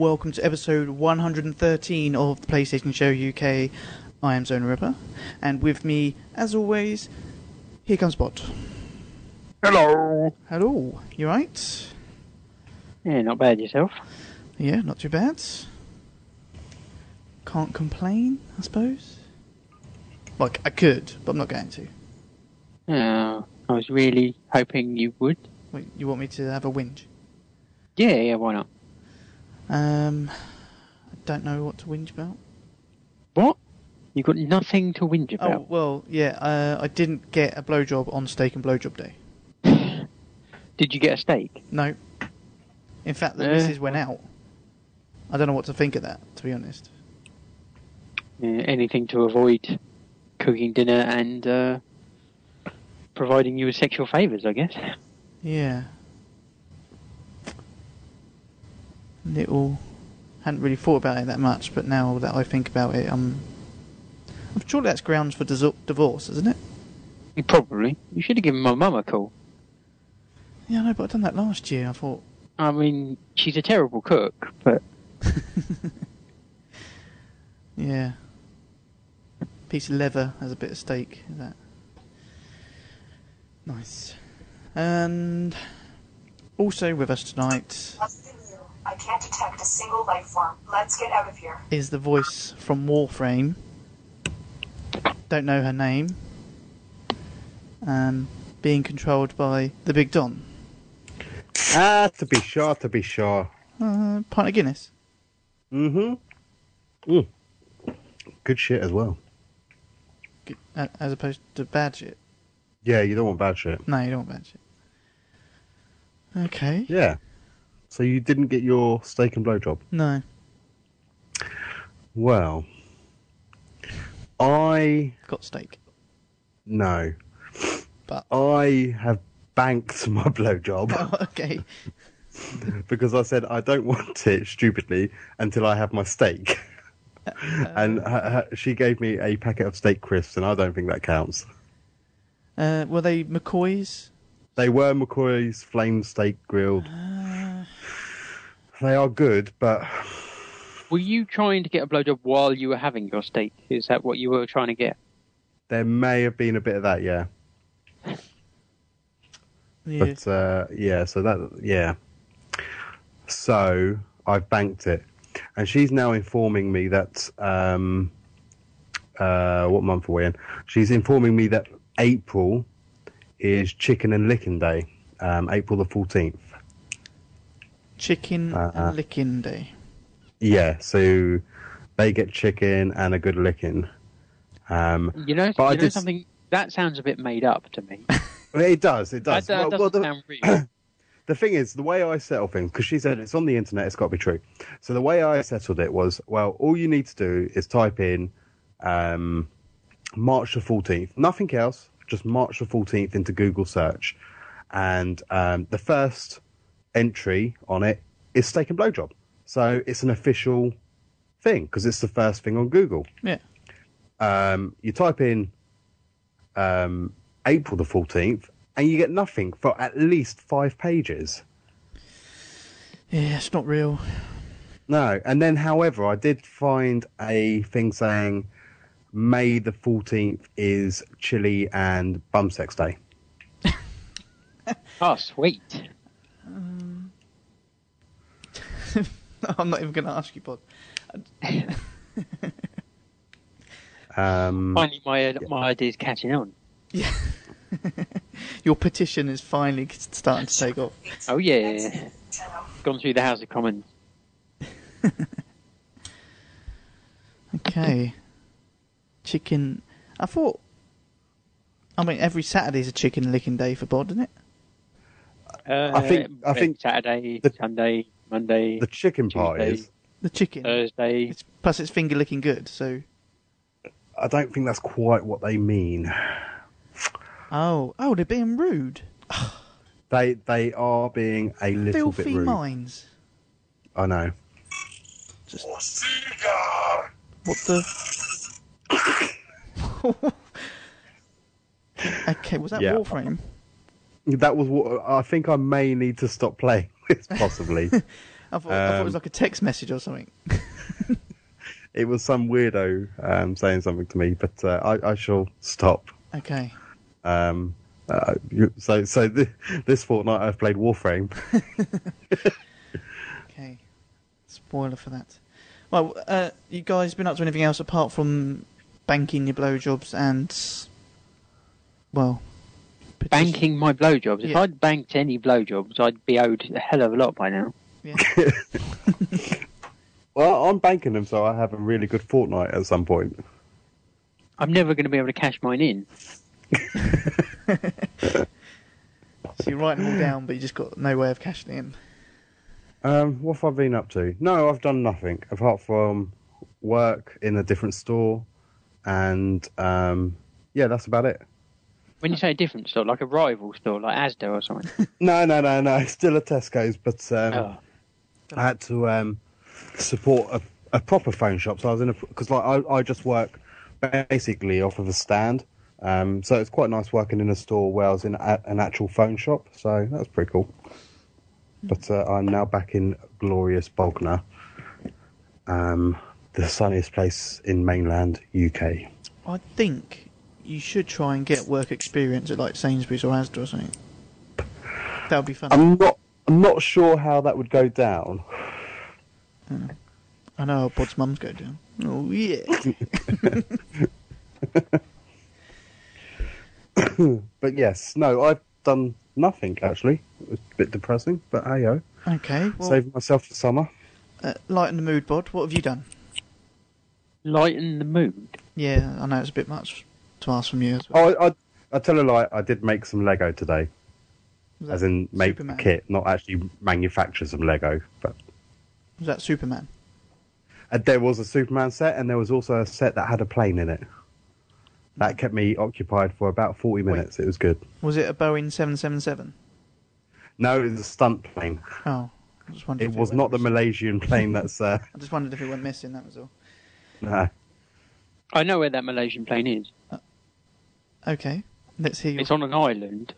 Welcome to episode 113 of the PlayStation Show UK. I am ZonalRipper, and with me, as always, here comes Bod. Hello. Hello, you right? Yeah, not bad yourself. Yeah, not too bad. Can't complain, I suppose. Like, I could, but I'm not going to. Uh, I was really hoping you would. Wait, you want me to have a whinge? Yeah, yeah, why not? Um, I don't know what to whinge about. What? You got nothing to whinge about? Oh, well, yeah, uh, I didn't get a blowjob on Steak and Blowjob Day. Did you get a steak? No. In fact, the Eh. missus went out. I don't know what to think of that, to be honest. Uh, anything to avoid cooking dinner and uh, providing you with sexual favours, I guess. Yeah. Little. Hadn't really thought about it that much, but now that I think about it, um, I'm sure that's grounds for divorce, isn't it? Probably. You should have given my mum a call. Yeah, I know, but I've done that last year. I thought, I mean, she's a terrible cook, but yeah. Piece of leather has a bit of steak. Is that nice? And also with us tonight. I can't detect a single life form. Let's get out of here. is the voice from Warframe. Don't know her name. Um, being controlled by the Big Don. Ah, to be sure, to be sure. Uh, pint of Guinness. Mm-hmm. Mm. Good shit as well. G- uh, As opposed to bad shit. Yeah, you don't want bad shit. No, you don't want bad shit. Okay. Yeah. So you didn't get your steak and blowjob. No. Well, I Got steak. no. But. I have banked my blowjob Oh, okay. because I said I don't want it stupidly until I have my steak. and her, her, she gave me a packet of steak crisps, and I don't think that counts. Uh, were they McCoy's? They were McCoy's flame steak grilled. They are good, but were you trying to get a blowjob while you were having your steak? Is that what you were trying to get? there may have been a bit of that, yeah. Yeah. But uh, yeah, so that yeah. So I've banked it, and she's now informing me that um, uh, what month are we in? She's informing me that April is Chicken and Licking Day, um, April the fourteenth. Chicken Uh, uh. and licking day. Yeah, so they get chicken and a good licking. Um, You know, But I know did something that sounds a bit made up to me. well, it does, it does. that Well, doesn't well, the- sound real. the thing is, the way I settled things, because she said it's on the internet, it's got to be true. So the way I settled it was, well, all you need to do is type in um, March the 14th, nothing else, just March the 14th into Google search. And um, the first entry on it is steak and blowjob. So it's an official thing because it's the first thing on Google. Yeah. Um, you type in um, April the 14th and you get nothing for at least five pages. Yeah, it's not real. No, and then, however, I did find a thing saying May the 14th is chili and bum sex day. oh, sweet. I'm not even going to ask you, Bod. Um, Finally, my my idea is catching on. Yeah. Your petition is finally starting to take off. Oh yeah, gone through the House of Commons. Okay. Chicken. I thought. I mean, every Saturday's a chicken licking day for Bod, isn't it? Uh, I think- I think Saturday, the- Sunday, Monday, the chicken part Tuesday. is The chicken. Thursday. It's, plus, it's finger licking good, so I don't think that's quite what they mean. Oh, oh, they're being rude. They they are being a little bit Filthy rude. minds. I know. Just what the? okay, was that Yeah. Warframe? That was what I think. I may need to stop playing this possibly. I thought, I thought it was Um, like a text message or something. it was some weirdo um, saying something to me, but uh, I, I shall stop. Okay. Um, uh, so so th- this fortnight I've played Warframe. Okay. Spoiler for that. Well, uh, you guys been up to anything else apart from banking your blowjobs and, well, Banking my blowjobs. If Yeah. I'd banked any blowjobs, I'd be owed a hell of a lot by now. Yeah. Well, I'm banking them, so I have a really good fortnight at some point. I'm never going to be able to cash mine in. so you're writing them all down, but you just got no way of cashing it in. Um, what have I been up to? No, I've done nothing apart from work in a different store, and um, yeah, that's about it. When you say a different store, like a rival store, like Asda or something. No, no, no, no. Still a Tesco's, but um, oh. I had to um, support a, a proper phone shop. So I was in a because like I, I just work basically off of a stand. Um, so it's quite nice working in a store where I was in a, an actual phone shop. So that was pretty cool. But uh, I'm now back in glorious Bognor, um, the sunniest place in mainland UK. I think you should try and get work experience at like Sainsbury's or Asda or something. That would be fun. I'm not. I'm not sure how that would go down. I know how Bod's mums go down. Oh yeah. But yes, no, I've done nothing actually. It's a bit depressing, but hey yo, okay. Well, saving myself for summer. uh, lighten the mood, Bod. What have you done? Lighten the mood. Yeah, I know it's a bit much to ask from you as well. Oh, I, I, I tell a lie. I did make some Lego today, Was as that in make Superman? a kit, not actually manufacture some Lego. But Was that Superman? uh, there was a Superman set, and there was also a set that had a plane in it. That kept me occupied for about forty Wait. minutes. It was good. Was it a Boeing 777? No, it was a stunt plane. Oh, I just wondered. It if was went not the missing. Malaysian plane. That's uh, I just wondered if it went missing. That was all. no. I know where that Malaysian plane is. Okay, let's hear. Your... It's on an island.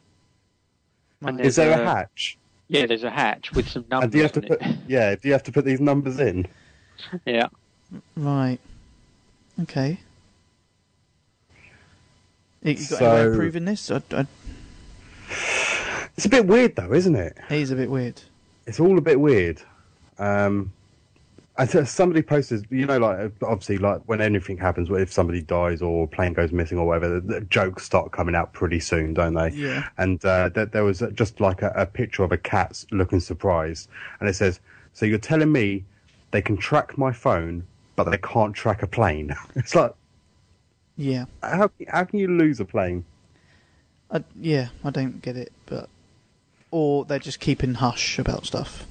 Right. There's Is there a a- hatch? Yeah, there's a hatch with some numbers And do you have to put? it. Yeah. Do you have to put these numbers in? yeah. Right. Okay. You you got So- any way of proving this? I, I, It's a bit weird though, isn't it? it is a bit weird. it's all a bit weird. Um, I th- somebody posted, you know, like obviously, like when anything happens, if somebody dies or a plane goes missing or whatever, the, the jokes start coming out pretty soon, don't they? Yeah. And uh, th- there was just like a, a picture of a cat looking surprised, and it says, "So you're telling me they can track my phone, but they can't track a plane?" it's like, Yeah. how how can you lose a plane? I, yeah, I don't get it, but or they're just keeping hush about stuff.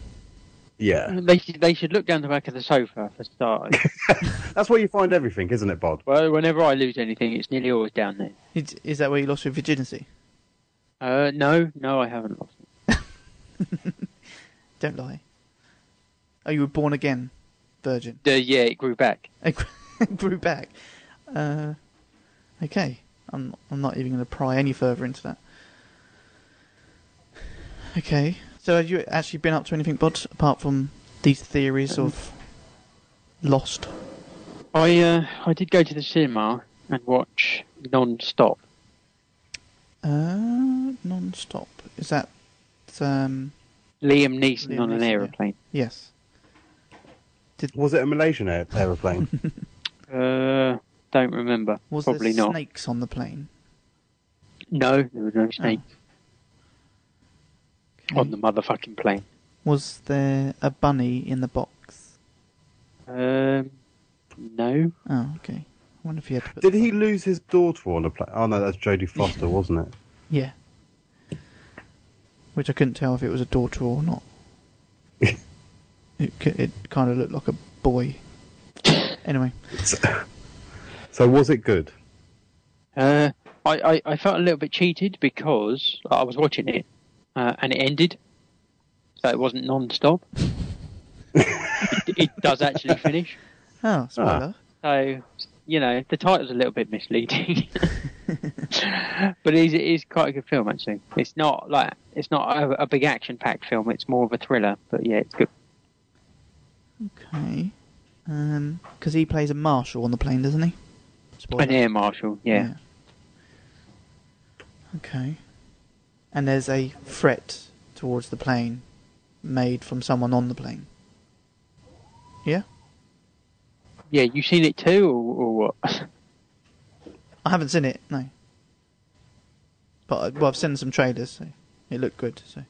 Yeah, They should, they should look down the back of the sofa for starters. that's where you find everything, isn't it, Bod? well, whenever I lose anything, it's nearly always down there. Is, is that where you lost your virginity? Uh, no, no, I haven't lost it. Don't lie. Oh, you were born again, virgin. Uh, yeah, it grew back. It grew back. Uh, okay, I'm I'm not even going to pry any further into that. Okay, so have you actually been up to anything, Bod, apart from these theories of Lost? I uh, I did go to the cinema and watch non-stop. Uh, non-stop. Is that um? Liam Neeson Liam on an Neeson, yeah. aeroplane. Yes. Was it a Malaysian air- aeroplane? Uh, don't remember. Was Probably there not. snakes on the plane? No, there was no snake Okay. On the motherfucking plane. Was there a bunny in the box? Um, no. Oh, okay. I wonder if he had to. Did he bunny- lose his daughter on a plane? Oh no, that's Jodie Foster, wasn't it? Yeah. Which I couldn't tell if it was a daughter or not. it it kind of looked like a boy. Anyway, So was it good? Uh, I, I, I felt a little bit cheated because I was watching it uh, and it ended, so it wasn't non-stop. it, it does actually finish, Oh, spoiler. so you know the title's a little bit misleading. but it is, it is quite a good film actually. It's not like it's not a, a big action-packed film. It's more of a thriller. But yeah, it's good. Okay. Um, because he plays a marshal on the plane, doesn't he? Spoiler. An air marshal. Yeah. Okay. And there's a threat towards the plane made from someone on the plane. Yeah? yeah. You seen it too, or, or what? I haven't seen it, no. But I- well, I've seen some trailers, so it looked good. So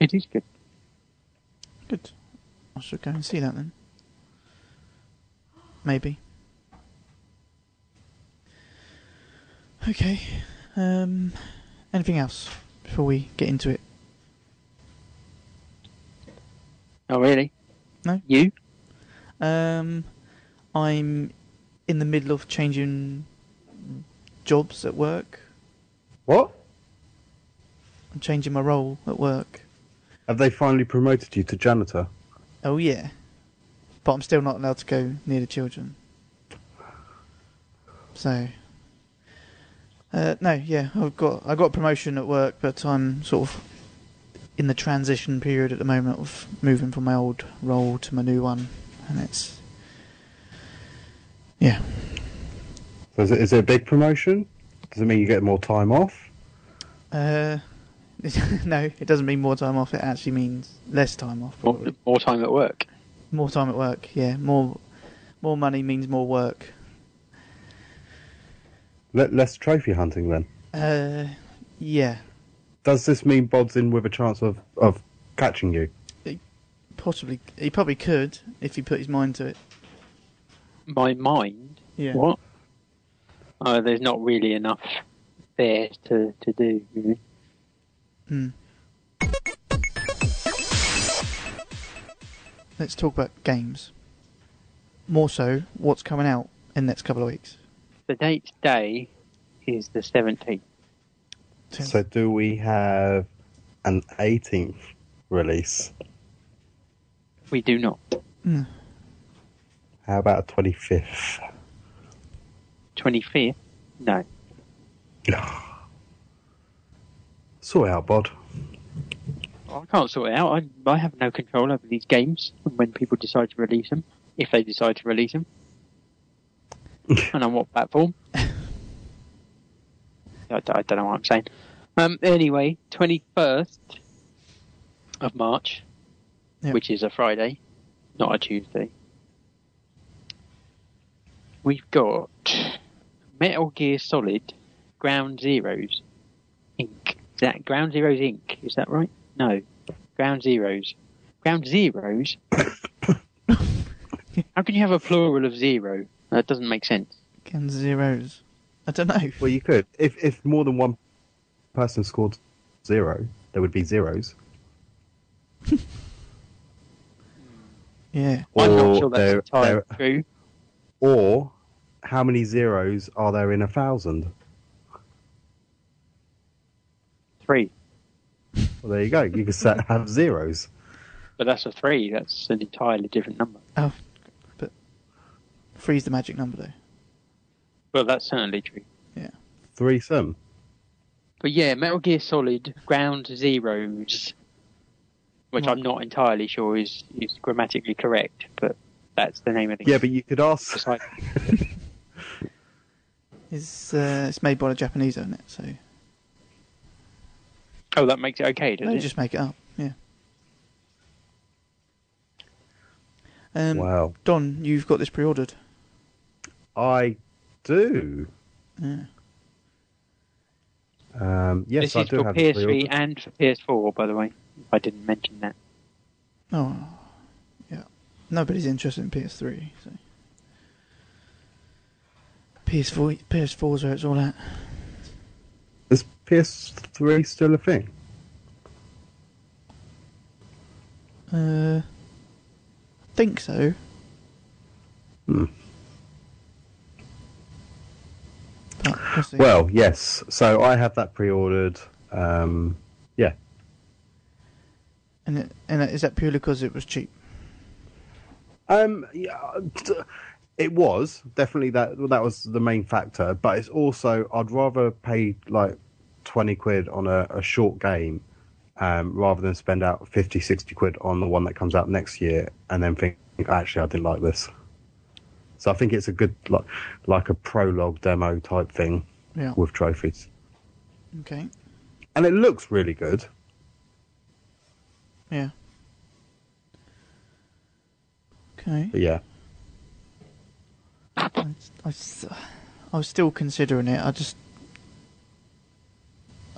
it is good. good. I should go and see that then. Maybe. Okay. Um, anything else before we get into it? Oh really? No. You? Um, I'm in the middle of changing jobs at work. What? I'm changing my role at work. Have they finally promoted you to janitor? Oh yeah, but I'm still not allowed to go near the children. So, uh, no, yeah, I've got I got a promotion at work, but I'm sort of in the transition period at the moment of moving from my old role to my new one, and it's yeah, So is it, is it a big promotion? Does it mean you get more time off? uh, no, it doesn't mean more time off. It actually means less time off. More, more time at work. More time at work, yeah. More more money means more work. Le- less trophy hunting then? Uh, yeah, Does this mean Bod's in with a chance of, of catching you? possibly. He probably could if he put his mind to it. My mind. Yeah. What? Oh, there's not really enough there to, to do. Really. Hmm. Let's talk about games. More so, what's coming out in the next couple of weeks. The date today is the 17th. So do we have an 18th release? We do not. Hmm. How about a 25th? 25th? No. Sort it out, Bod. I can't sort it out. I, I have no control over these games and when people decide to release them, if they decide to release them, and on what platform. I, I don't know what I'm saying. Um, anyway, 21st of March, Yeah. which is a Friday, not a Tuesday. We've got Metal Gear Solid Ground Zeroes Inc. Is that Ground Zeroes Inc? Is that right? No. Ground Zeroes. Ground Zeroes? How can you have a plural of zero? That doesn't make sense. Can zeros. I don't know. Well, you could. If, if more than one person scored zero, there would be zeros. Yeah. I'm not Or sure that's there- entirely there- true. Or how many zeros are there in a thousand? Three. Well, there you go. You could set, have zeros. But that's a three. That's an entirely different number. Oh, but three's the magic number though. Well, that's certainly true. Yeah. three Threesome. But yeah, Metal Gear Solid Ground Zeroes, which I'm not entirely sure is, is grammatically correct, but that's the name of the Yeah, but you could ask. It's It's uh, it's made by the Japanese, isn't it? So oh, that makes it okay, does they it? just make it up. Yeah. Um, Wow. Don, you've got this pre-ordered. I do. Yeah. Um, yes, this I is do for have PS3 pre-ordered. and for PS4, by the way. I didn't mention that. Oh, yeah. Nobody's interested in PS3. So. PS4, PS4's where it's all at. Is PS3 still a thing? Uh, think so. Hmm. But. Well, yes. So I have that pre-ordered. Um, yeah. and it, and is that purely because it was cheap? Um, yeah, it was definitely that. That was the main factor. But it's also I'd rather pay like twenty quid on a, a short game, um, rather than spend out 50, 60 quid on the one that comes out next year and then think actually I didn't like this. So I think it's a good like like a prologue demo type thing Yeah. with trophies, Okay. and it looks really good. Yeah. Okay. But yeah, i was still considering it. I just,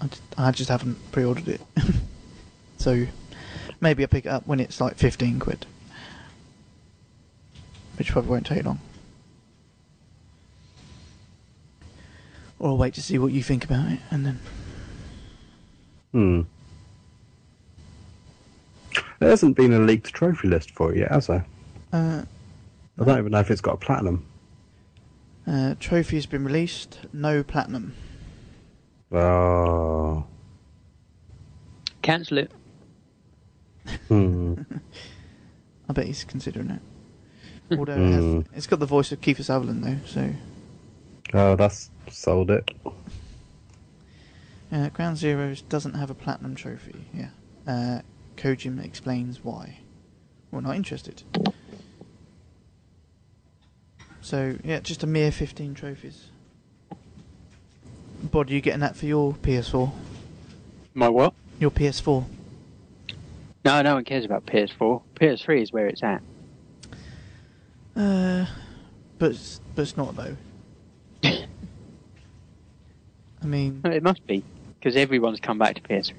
I just, I just haven't pre-ordered it. so maybe I pick it up when it's like fifteen quid, which probably won't take long. Or I'll wait to see what you think about it, and then hmm. There hasn't been a leaked trophy list for it yet, has there? uh, I don't even know if it's got a platinum. uh, trophy has been released. No platinum. Oh. Cancel it. Hmm. I bet he's considering it. Although it has, Hmm. it's got the voice of Kiefer Sutherland though, so Oh, that's sold it. uh, Ground Zeroes doesn't have a platinum trophy. Yeah, uh, Kojima explains why. We're not interested. So yeah, just a mere fifteen trophies. Bod, are you getting that for your PS4? My what? Your PS4? No, no one cares about PS4. PS3 is where it's at. Uh, but it's, but it's not though. I mean, It must be because everyone's come back to PS3.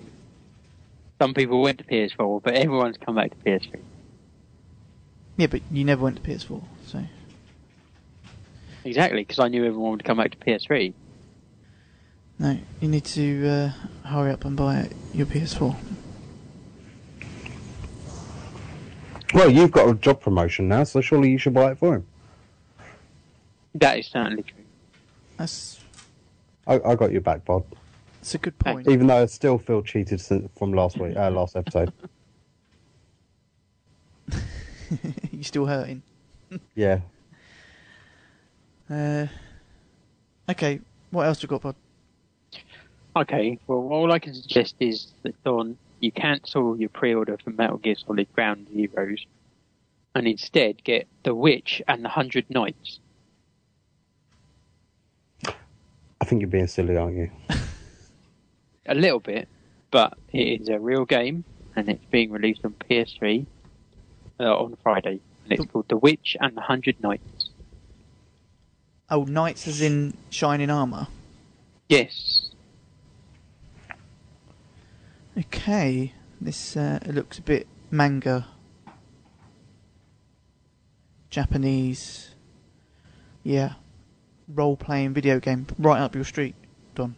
Some people went to PS4, but everyone's come back to PS3. yeah, but you never went to PS4, so Exactly, because I knew everyone would come back to PS3. no, you need to uh, hurry up and buy your PS4. Well, you've got a job promotion now, so surely you should buy it for him. That is certainly true. That's I, I got your back, Bod. It's a good point. Even though I still feel cheated since, from last week, uh, last episode. you still hurting? Yeah. Uh, okay, what else we got, Bod? Okay, well, all I can suggest is that, Don, you cancel your pre-order for Metal Gear Solid Ground Zeroes and instead get The Witch and the Hundred Knights. I think you're being silly, aren't you? A little bit, but it is a real game and it's being released on PS3 uh, on Friday. And it's called The Witch and the Hundred Knights. Oh, knights as in shining armor. Yes. Okay, this uh, looks a bit manga, Japanese. Yeah, role-playing video game, right up your street, Don.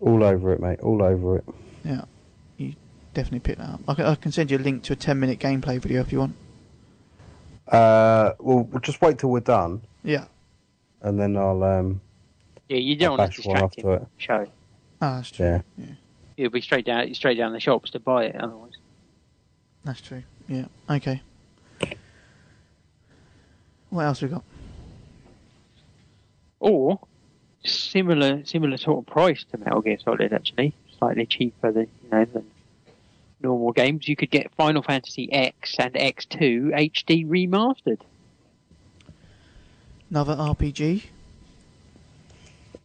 All over it, mate. All over it. Yeah, you definitely pick that up. I can, I can send you a link to a ten-minute gameplay video if you want. Uh, well, we'll just wait till we're done, Yeah. and then I'll. Um, Yeah, you don't want to bash one distract off him. to it. Show. Ah, that's true. Yeah. You'll be straight down, straight down the shops to buy it. Otherwise, That's true. Yeah. Okay. What else we got? Or similar, similar sort of price to Metal Gear Solid. Actually, slightly cheaper than you know than normal games. You could get Final Fantasy X and X2 HD remastered. Another RPG.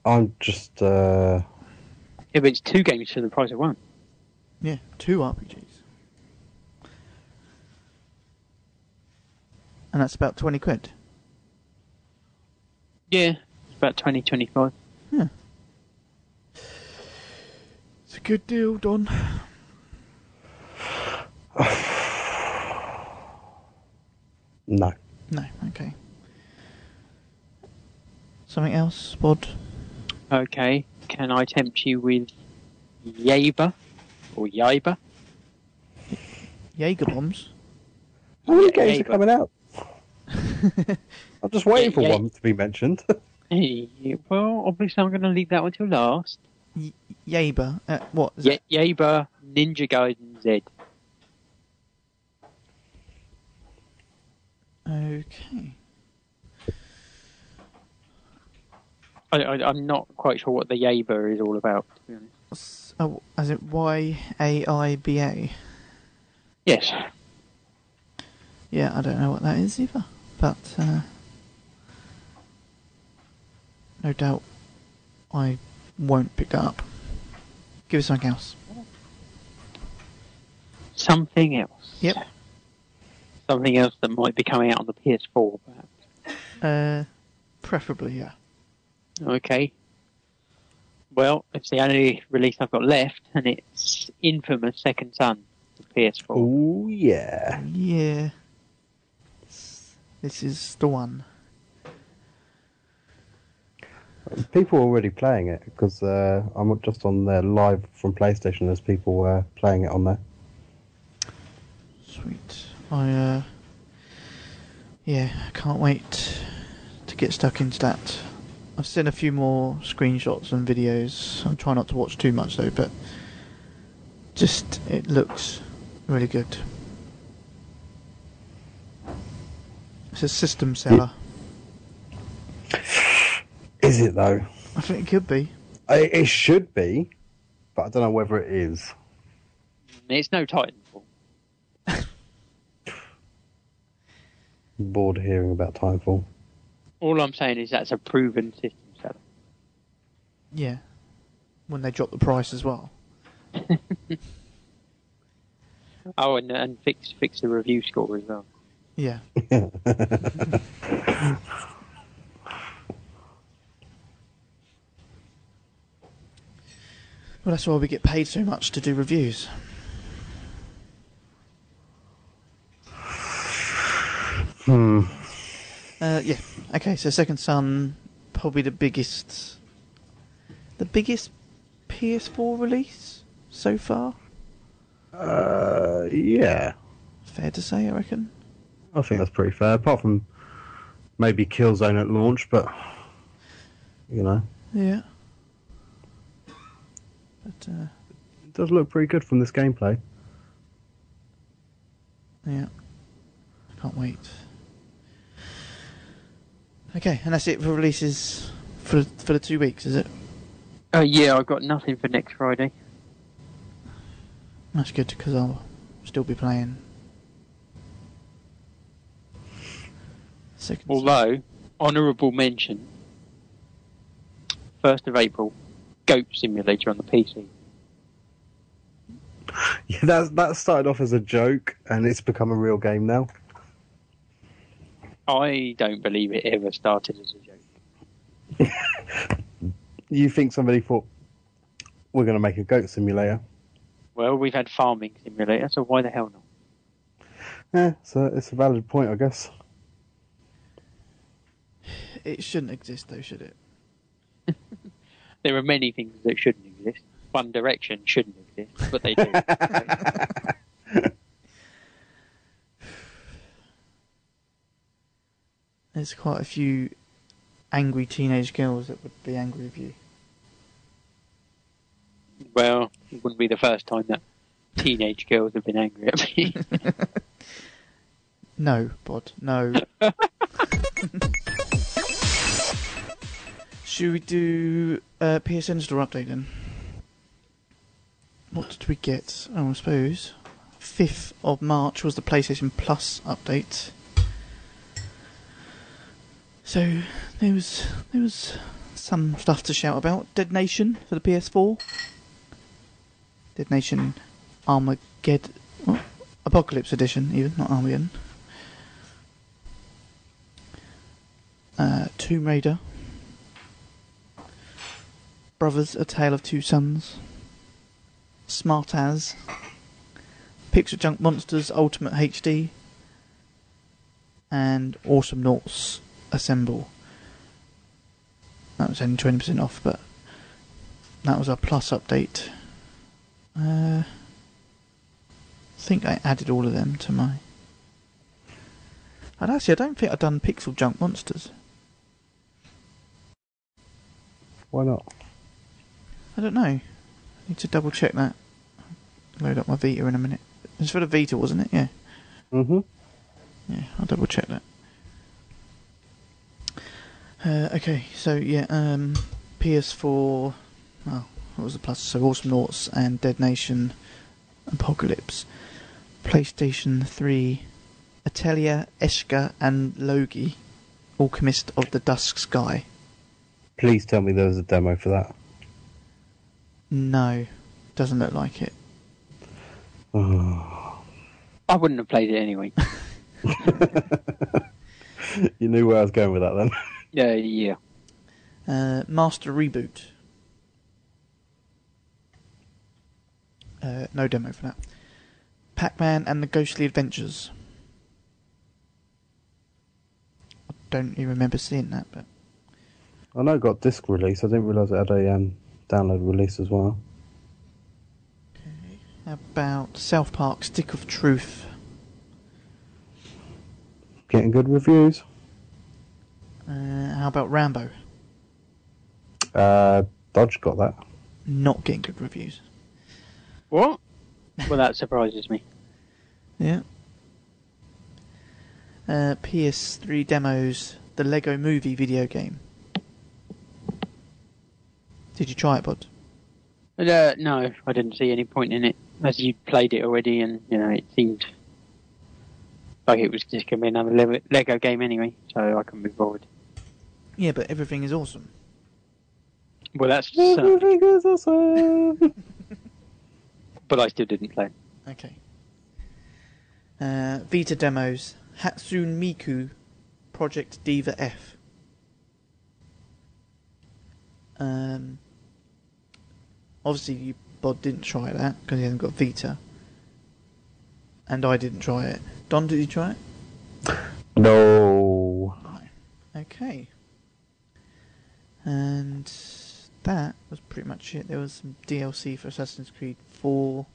I'm just. Uh, If it's two games for the price of one. Yeah, two RPGs. And that's about 20 quid. Yeah, it's about 20, 25. Hmm. It's a good deal, Don. no. No, okay. Something else, Bod? Okay, can I tempt you with Yaiba or Yaiba? Jaeger bombs? How many games yeah, are but- coming out? I'm just waiting for yeah. one to be mentioned. Hey, well, obviously I'm going to leave that one till last. Y- Yaiba. Uh, what? Is Ye- Yaiba Ninja Gaiden Z. Okay. I, I, I'm not quite sure what the Yaiba is all about, to be honest. Oh, is it Y A I B A? Yes. Yeah, I don't know what that is either, but uh, no doubt I won't pick that up. Give us something else. Something else. Yep. Something else that might be coming out on the PS4, perhaps. Uh, preferably, yeah. Okay. Well, it's the only release I've got left, and it's Infamous Second Son for PS4. oh yeah. Yeah. This is the one. People are already playing it because uh, I'm just on there live from PlayStation. There's people uh, playing it on there. Sweet. I, uh, yeah, I can't wait to get stuck into that. I've seen a few more screenshots and videos. I'm trying not to watch too much though, but just, it looks really good. It's a system seller. Is it though? I think it could be. I, it should be, but I don't know whether it is. It's no Titanfall. I'm bored hearing about Titanfall. All I'm saying is that's a proven system seller. Yeah. When they drop the price as well. Oh, and, and fix fix the review score as well. Yeah. Well, that's why we get paid so much to do reviews. Hmm. Uh, yeah. Okay, so Second Son, probably the biggest, the biggest PS4 release so far. Uh, yeah. Fair to say, I reckon. I think that's pretty fair. Apart from maybe Killzone at launch, but you know, Yeah. But uh, it does look pretty good from this gameplay. yeah, can't wait. Okay, and that's it for releases for for the two weeks, is it? Oh yeah, I've got nothing for next Friday. That's good because I'll still be playing. Second. Although, honourable mention, first of April, Goat Simulator on the PC. Yeah, that that started off as a joke, and it's become a real game now. I don't believe it ever started as a joke. You think somebody thought we're going to make a goat simulator? Well, we've had Farming Simulator, so why the hell not? Yeah, so it's a valid point, I guess. It shouldn't exist, though, should it? There are many things that shouldn't exist. One Direction shouldn't exist, but they do. There's quite a few angry teenage girls that would be angry with you. well, it wouldn't be the first time that teenage girls have been angry at me. No, Bod, no. Should we do uh, PSN store update then? What did we get? Oh, I suppose 5th of March was the PlayStation Plus update. So there was there was some stuff to shout about. Dead Nation for the PS4. Dead Nation Armageddon? Apocalypse Edition, even not Armageddon. Uh, Tomb Raider. Brothers: A Tale of Two Sons. Smart As. Pixel Junk Monsters Ultimate HD. And Awesomenauts Assemble. That was only 20% off, but that was our plus update. Uh, I think I added all of them to my. And actually, I don't think I've done Pixel Junk Monsters. Why not? I don't know. I Need to double check that. Load up my Vita in a minute. It's for the Vita, wasn't it? Yeah. Mm-hmm. Yeah, I'll double check that. Uh, okay, so yeah, um, PS4. Oh, what was the plus? So Awesomenauts and Dead Nation, Apocalypse, PlayStation 3, Atelier, Escha, and Logy, Alchemist of the Dusk Sky. Please tell me there was a demo for that. No, doesn't look like it. Oh. I wouldn't have played it anyway. you knew where I was going with that then. Yeah, yeah. Uh, Master Reboot. Uh, no demo for that. Pac-Man and the Ghostly Adventures. I don't even remember seeing that, but I know it got disc release. I didn't realise it had a um, download release as well. how about South Park Stick of Truth? Getting good reviews. Uh, how about Rambo? Uh, Dodge got that. Not getting good reviews. What? Well, that surprises me. Yeah. Uh, PS3 demos, the Lego Movie video game. Did you try it, Bod? Uh, no, I didn't see any point in it. As you played it already, and you know, it seemed like it was just going to be another Lego game anyway, so I can move forward. Yeah, but everything is awesome. Well, that's certain, Everything is awesome. but I still didn't play. Okay. Uh, Vita demos, Hatsune Miku, Project Diva F. Um, obviously, you Bod didn't try that because he hasn't got Vita, and I didn't try it. Don, did you try it? no. Okay. And that was pretty much it. There was some DLC for Assassin's Creed 4.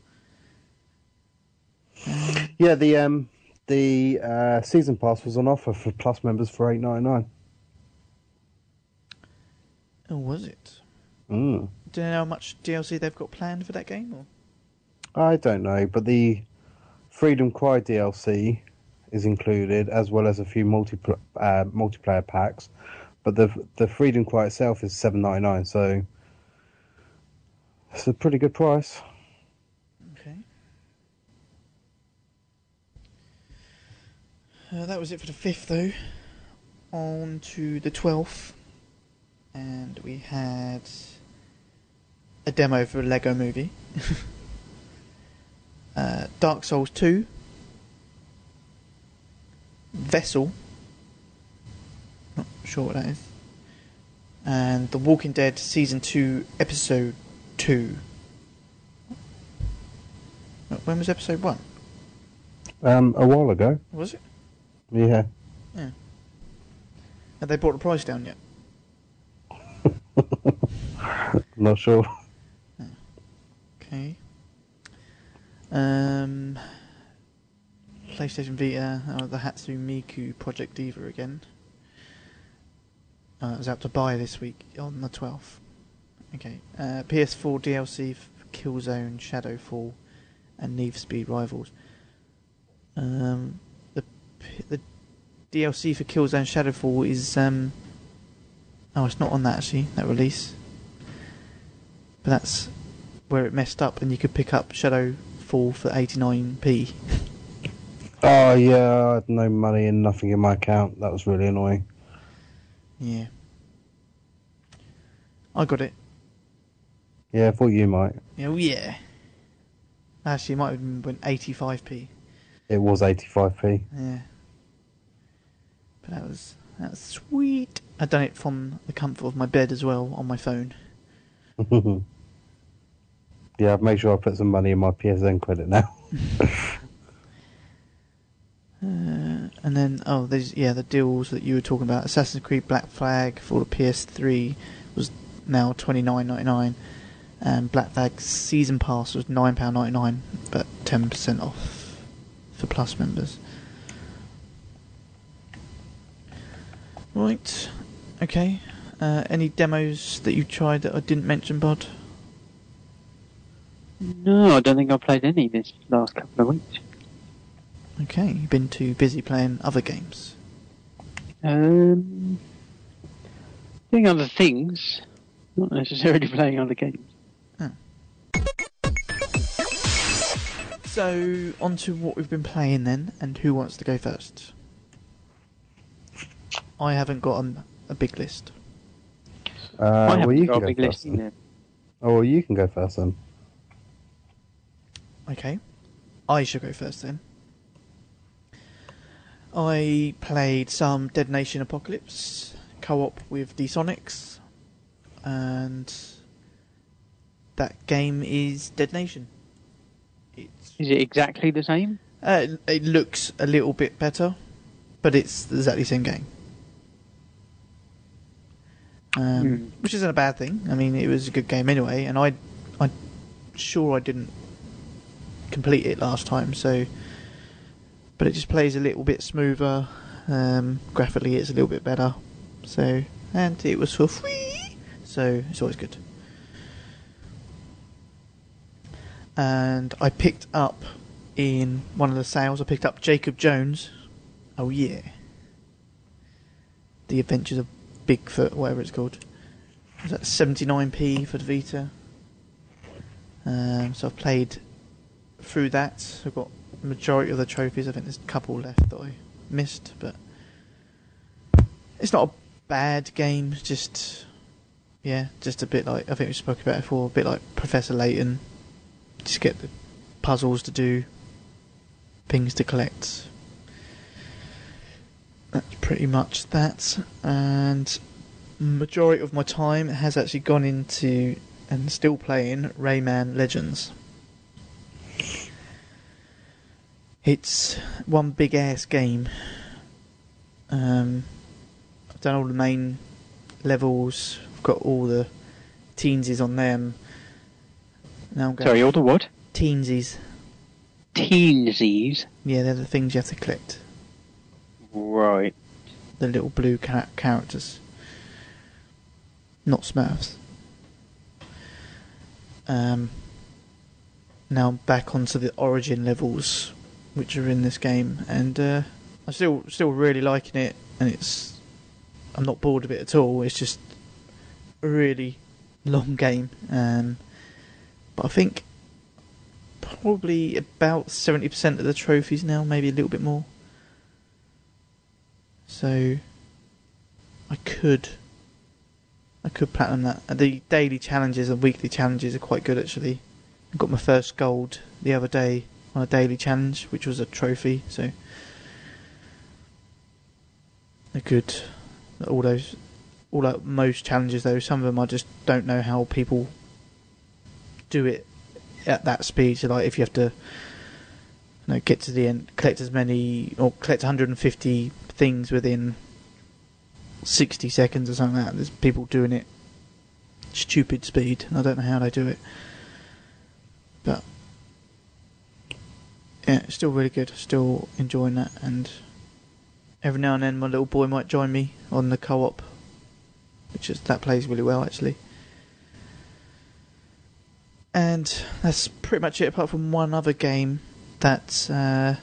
Um, Yeah, the um the uh, season pass was on offer for Plus members for eight ninety nine. oh, was it? Mm. Do you know how much DLC they've got planned for that game? Or? I don't know, but the Freedom Cry DLC is included, as well as a few multi uh, multiplayer packs. But the the Freedom Cry itself is seven ninety nine, so it's a pretty good price. Okay. Uh, that was it for the 5th, though. On to the 12th. And we had a demo for a Lego movie. uh, Dark Souls 2. Vessel. Not sure what that is. And The Walking Dead Season 2, Episode 2. When was Episode 1? Um, a while ago, Was it? yeah. Have they brought the price down yet? Not sure. Okay. Um, PlayStation Vita, oh, the Hatsune Miku Project Diva again. Uh, it was out to buy this week on the 12th. Okay. Uh, PS4 DLC for Killzone, Shadowfall, and Need for Speed Rivals. Um, the the DLC for Killzone Shadowfall is um. Oh, it's not on that actually. That release. But that's where it messed up, and you could pick up Shadow Shadowfall for 89p. Oh yeah, I had no money and nothing in my account. That was really annoying. Yeah. I got it. Yeah, I thought you might. Oh yeah. Actually, it might have been 85p. It was 85p. Yeah. But that was that was sweet. I'd done it from the comfort of my bed as well on my phone. yeah, I've made sure I put some money in my PSN credit now. Uh, and then oh, there's yeah the deals that you were talking about. Assassin's Creed Black Flag for the PS3 was now twenty nine ninety nine, and Black Flag Season Pass was nine pound ninety nine, but ten percent off for Plus members. Right. Okay. Uh, any demos that you tried that I didn't mention, Bod? No, I don't think I've played any this last couple of weeks. Okay. You've been too busy playing other games. Um, doing other things, not necessarily playing other games. So, on to what we've been playing then, and who wants to go first? I haven't got a, a big list. Uh, I well, haven't you got can a go big first. list then. either. Oh, well, you can go first then. Okay. I shall go first then. I played some Dead Nation Apocalypse co op with D-Sonics, and that game is Dead Nation. It's, Is it exactly the same? uh, it looks a little bit better, but it's exactly the same game. Um, Hmm. Which isn't a bad thing. I mean, it was a good game anyway, and I, I'm sure I didn't complete it last time, so. But it just plays a little bit smoother. Um, graphically, it's a little bit better. So, and it was for free, so it's always good. And I picked up in one of the sales. I picked up Jacob Jones. Oh yeah, The Adventures of Bigfoot, whatever it's called. Is that 79p for the Vita? Um, so I've played through that. I've got majority of the trophies. I think there's a couple left that I missed, but it's not a bad game. Just yeah, just a bit like I think we spoke about before. A bit like Professor Layton. Just get the puzzles to do, things to collect. That's pretty much that, and majority of my time has actually gone into and still playing Rayman Legends. It's one big ass game. Um, I've done all the main levels. I've got all the teensies on them. Now I'm going Sorry, all the what? teensies. Teensies. Yeah, they're the things you have to collect. Right. The little blue char- characters. Not Smurfs. Um, now I'm back onto the origin levels, which are in this game, and uh, I'm still still really liking it. And it's I'm not bored of it at all. It's just a really long game. Um, but I think probably about seventy percent of the trophies now, maybe a little bit more. So I could I could platinum that. The daily challenges and weekly challenges are quite good actually. I got my first gold the other day on a daily challenge, which was a trophy, so they're good. All those all that most challenges though, some of them I just don't know how people do it at that speed. So like if you have to you know, get to the end, collect as many or collect 150 things within 60 seconds or something like that. There's people doing it stupid speed. and I don't know how they do it, but yeah, it's still really good. Still enjoying that, and every now and then my little boy might join me on the co-op, which is that plays really well actually. And that's pretty much it, apart from one other game that's uh,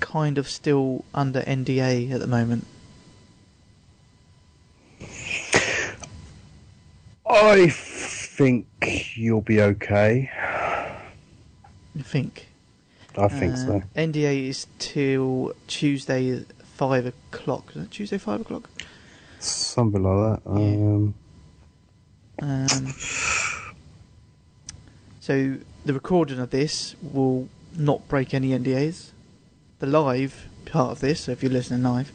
kind of still under NDA at the moment. I think you'll be okay. I think. I think Uh, so. NDA is till Tuesday five o'clock. Is that Tuesday five o'clock? Something like that. Yeah. Um, Um, so the recording of this will not break any NDAs. The live part of this, so if you're listening live,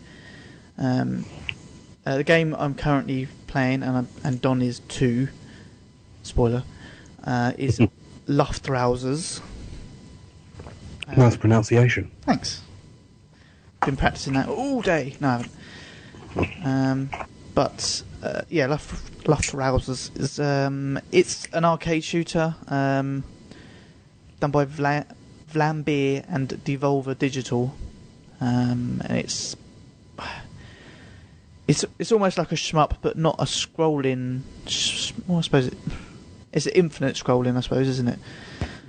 um, uh, the game I'm currently playing, and I'm, and Don is too. Spoiler, uh, is Luftrausers. Uh, nice pronunciation. Thanks. Been practicing that all day. No, I haven't. Um, but uh, yeah, Luft, Luftrausers is um, it's an arcade shooter um, done by Vla- Vlambeer and Devolver Digital, um, and it's it's it's almost like a shmup, but not a scrolling. sh- Well, I suppose it, it's an infinite scrolling, I suppose, isn't it?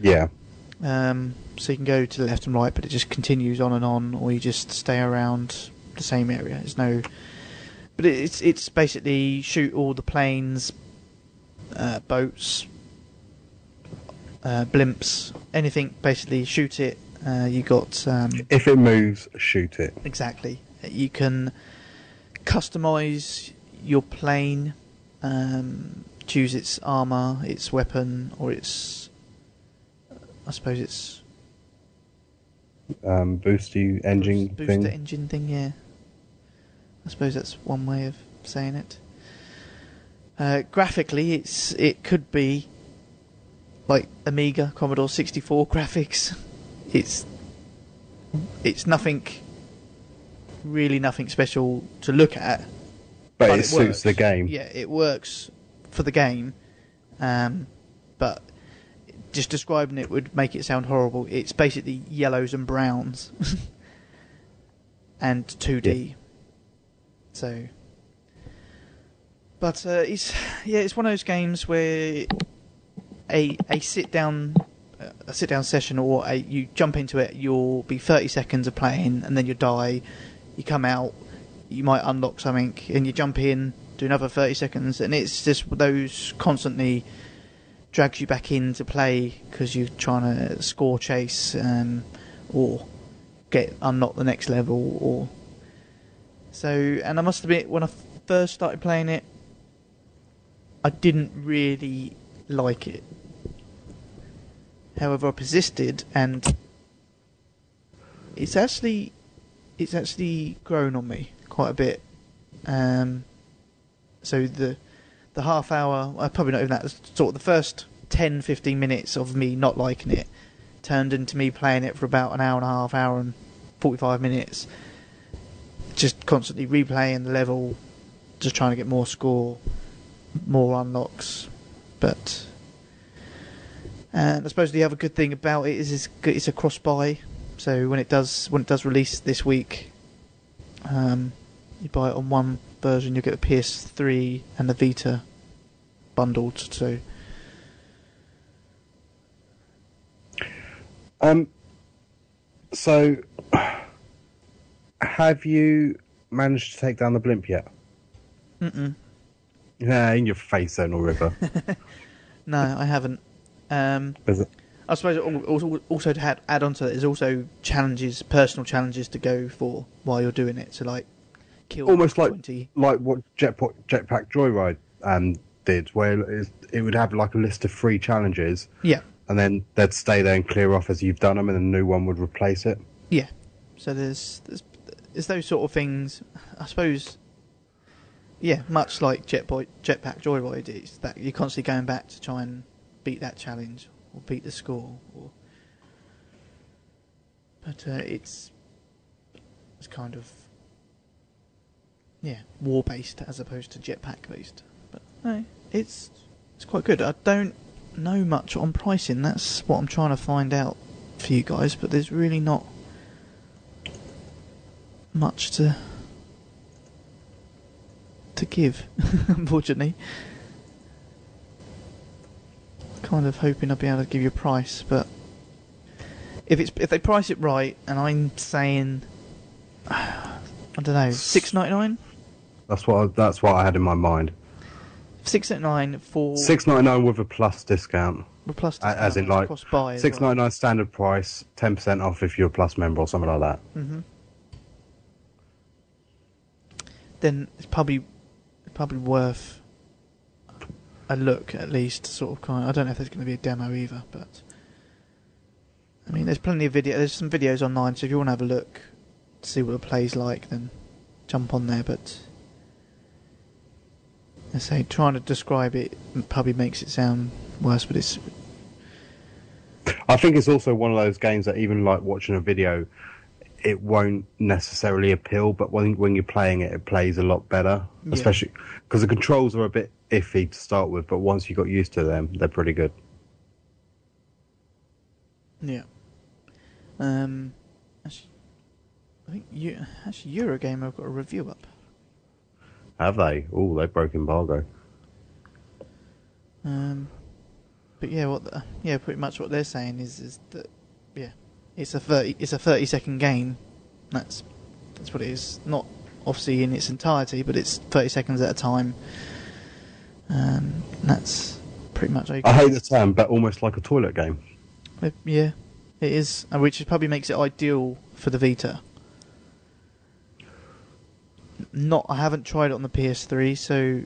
Yeah. Um, so you can go to the left and right, but it just continues on and on, or you just stay around the same area. There's no, but it's it's basically shoot all the planes, uh, boats, uh, blimps, anything. Basically, shoot it. Uh, you got um, If it moves, shoot it. exactly. You can customize your plane, um, choose its armor, its weapon, or its. I suppose it's Um, boosty engine boost, thing. booster engine thing. Yeah, I suppose that's one way of saying it. Uh, graphically, it's it could be like Amiga, Commodore 64 graphics. It's it's nothing really nothing special to look at. but, but it, suits works. the game. Yeah, it works for the game, um, but just describing it would make it sound horrible. It's basically yellows and browns and 2D. So, but uh, it's yeah, it's one of those games where a a sit down a sit down session or a, you jump into it, you'll be 30 seconds of playing and then you die. You come out, you might unlock something, and you jump in, do another 30 seconds, and it's just those constantly drags you back into play because you're trying to score chase um, or get unlock the next level or so. And I must admit, when I first started playing it, I didn't really like it. However, I persisted, and it's actually it's actually grown on me quite a bit. Um, so the the half hour, uh, probably not even that, sort of the first 10, 15 minutes of me not liking it turned into me playing it for about an hour and a half, hour and 45 minutes. Just constantly replaying the level, just trying to get more score, more unlocks. But. And I suppose the other good thing about it is it's, a cross buy, so when it does when it does release this week, um, you buy it on one version, you get the PS3 and the Vita bundled. So Um, so, have you managed to take down the blimp yet? Mm-mm. Yeah, in your face, ZonalRipper. no, I haven't. Um, Is it? I suppose also also to add, add on to that, there's also challenges, personal challenges to go for while you're doing it. So like, kill Almost like 20. like what Jetpack Jetpack Joyride um, did, where it, would have like a list of free challenges, yeah, and then they'd stay there and clear off as you've done them, and a new one would replace it. yeah. So there's there's there's those sort of things. I suppose. Yeah, much like Jetboy, Jetpack Joyride, it's that you're constantly going back to try and beat that challenge or beat the score. Or... But uh, it's it's kind of yeah war based as opposed to jetpack based. But no, it's it's quite good. I don't know much on pricing. That's what I'm trying to find out for you guys. But there's really not much to to give, unfortunately. Kind of hoping I'll be able to give you a price, but if it's if they price it right, and I'm saying I don't know six ninety nine, That's what I, that's what I had in my mind. Six ninety nine for Six ninety nine with a plus discount, with plus A- as in discount, like cross buy as six well. ninety nine standard price, ten percent off if you're a plus member or something like that. hmm Then it's probably probably worth a look at least. Sort of kind. I don't know if there's going to be a demo either, but I mean, there's plenty of video. There's some videos online, so if you want to have a look, to see what the play's like, then jump on there. But I say trying to describe it probably makes it sound worse, but it's I think it's also one of those games that even like watching a video, it won't necessarily appeal, but when when you're playing it, it plays a lot better. Yeah. Especially because the controls are a bit iffy to start with, but once you got used to them, they're pretty good. Yeah. Um, actually, I think you actually Eurogamer have got a review up. Have they? Oh, they broke embargo. Um, but yeah, what the, yeah, pretty much what they're saying is is that yeah, it's a thirty it's a thirty second game. That's that's what it is. Not obviously in its entirety, but it's thirty seconds at a time. Um, that's pretty much. you I hate the term, but almost like a toilet game. Uh, Yeah, it is, uh, which probably makes it ideal for the Vita. Not, I haven't tried it on the PS3, so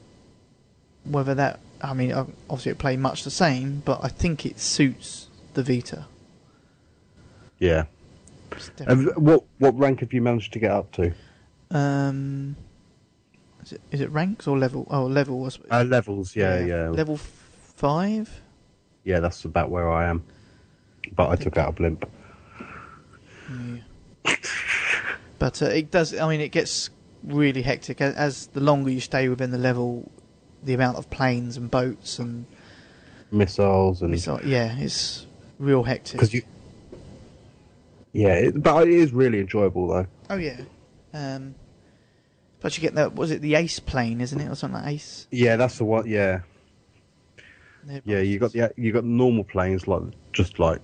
whether that, I mean, obviously it play much the same, but I think it suits the Vita. Yeah. What what rank have you managed to get up to? um, is it is it ranks or level? Oh, level was Uh, levels, yeah, yeah, level f- five. yeah. That's about where I am. But I took out a blimp. Yeah. but uh, it does. I mean, it gets really hectic as, as the longer you stay within the level. The amount of planes and boats and Missiles and missile, yeah, it's real hectic. because you. Yeah, it, but it is really enjoyable though. oh yeah, um, but you get that. Was it the Ace plane, isn't it, or something like Ace? Yeah, that's the one. Yeah, yeah. You got the you got normal planes like just like,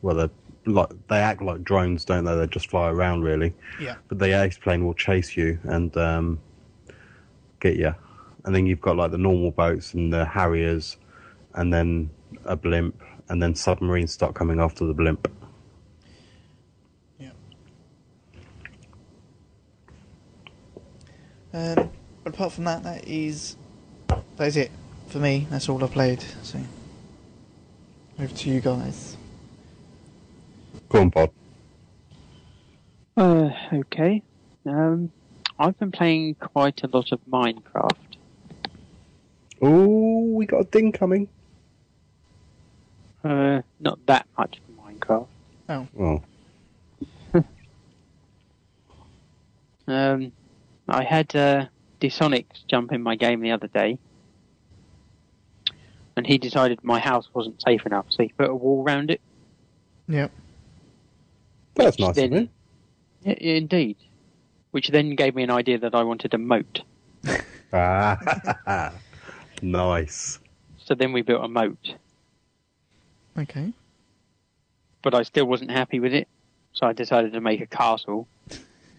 well, they like they act like drones, don't they? They just fly around really. yeah, But the ace plane will chase you and um, get you. And then you've got like the normal boats and the Harriers, and then a blimp, and then submarines start coming after the blimp. yeah. Um, but apart from that, that is that is it for me. That's all I played. So over to you guys. Go on, Bod. Uh, okay. Um, I've been playing quite a lot of Minecraft. Oh, we got a ding coming. Uh, not that much for Minecraft. Oh, Um, I had uh, Disonics jump in my game the other day, and he decided my house wasn't safe enough, so he put a wall around it. Yep. That's nice of then, him. Yeah, yeah, indeed. Which then gave me an idea that I wanted a moat. Ah, nice. So then we built a moat, Okay. but I still wasn't happy with it, so I decided to make a castle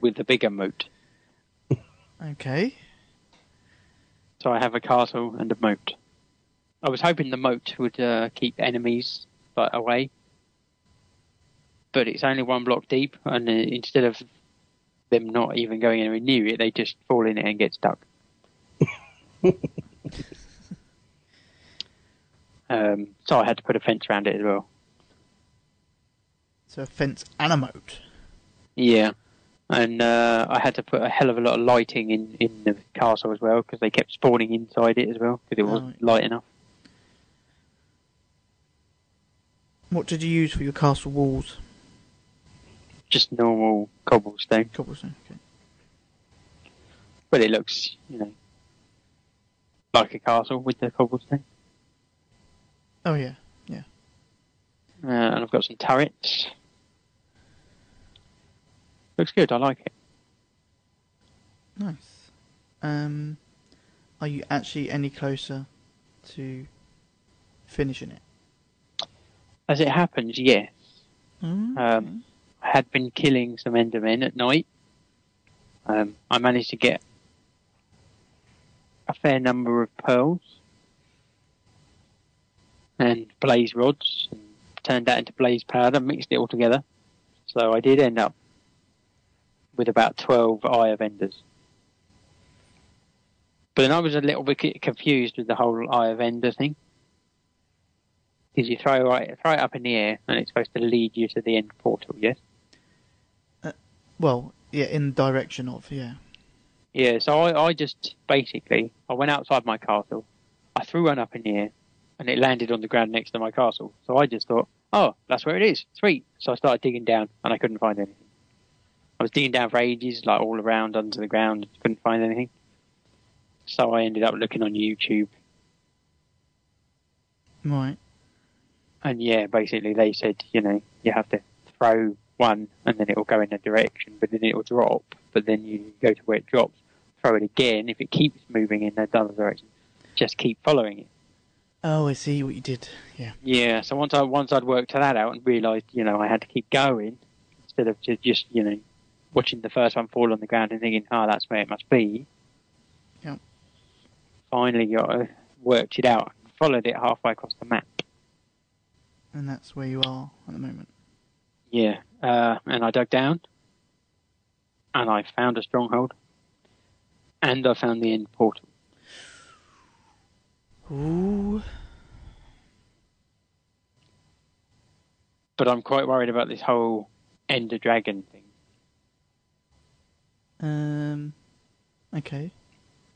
with the bigger moat. Okay. So I have a castle and a moat. I was hoping the moat would uh, keep enemies like, away, but it's only one block deep, and uh, instead of them not even going anywhere near it, they just fall in it and get stuck. um, so I had to put a fence around it as well. So a fence and a moat. Yeah, and uh, I had to put a hell of a lot of lighting in in the castle as well because they kept spawning inside it as well because it wasn't Right. light enough. What did you use for your castle walls? Just normal cobblestone. Cobblestone. Okay. But it looks, you know, like a castle with the cobblestone. Oh yeah. Uh, and I've got some turrets. Looks good. I like it. Nice. Um, are you actually any closer to finishing it? As it happens, yes. Mm, Um, had been killing some Endermen at night. Um, I managed to get a fair number of pearls and blaze rods, and turned that into blaze powder, mixed it all together. So I did end up with about 12 Eye of Enders. But then I was a little bit confused with the whole Eye of Ender thing. Because you throw it, throw it up in the air and it's supposed to lead you to the end portal, yes? Well, yeah, in the direction of yeah. Yeah, so I, I just basically I went outside my castle, I threw one up in the air, and it landed on the ground next to my castle. So I just thought, oh, that's where it is, sweet. So I started digging down, and I couldn't find anything. I was digging down for ages, like all around under the ground, couldn't find anything. So I ended up looking on YouTube, Right. and yeah, basically they said, you know, you have to throw one, and then it will go in a direction, but then it will drop, but then you go to where it drops, throw it again. If it keeps moving in the other direction, just keep following it. Oh, I see what you did. Yeah. Yeah. So once I once I'd worked that out and realised, you know, I had to keep going instead of ju- just you know watching the first one fall on the ground and thinking, oh, that's where it must be. Yeah. Finally, got uh, worked it out, followed it halfway across the map. And that's where you are at the moment. Yeah, uh, and I dug down, and I found a stronghold, and I found the end portal. Ooh. But I'm quite worried about this whole Ender Dragon thing. Um. Okay.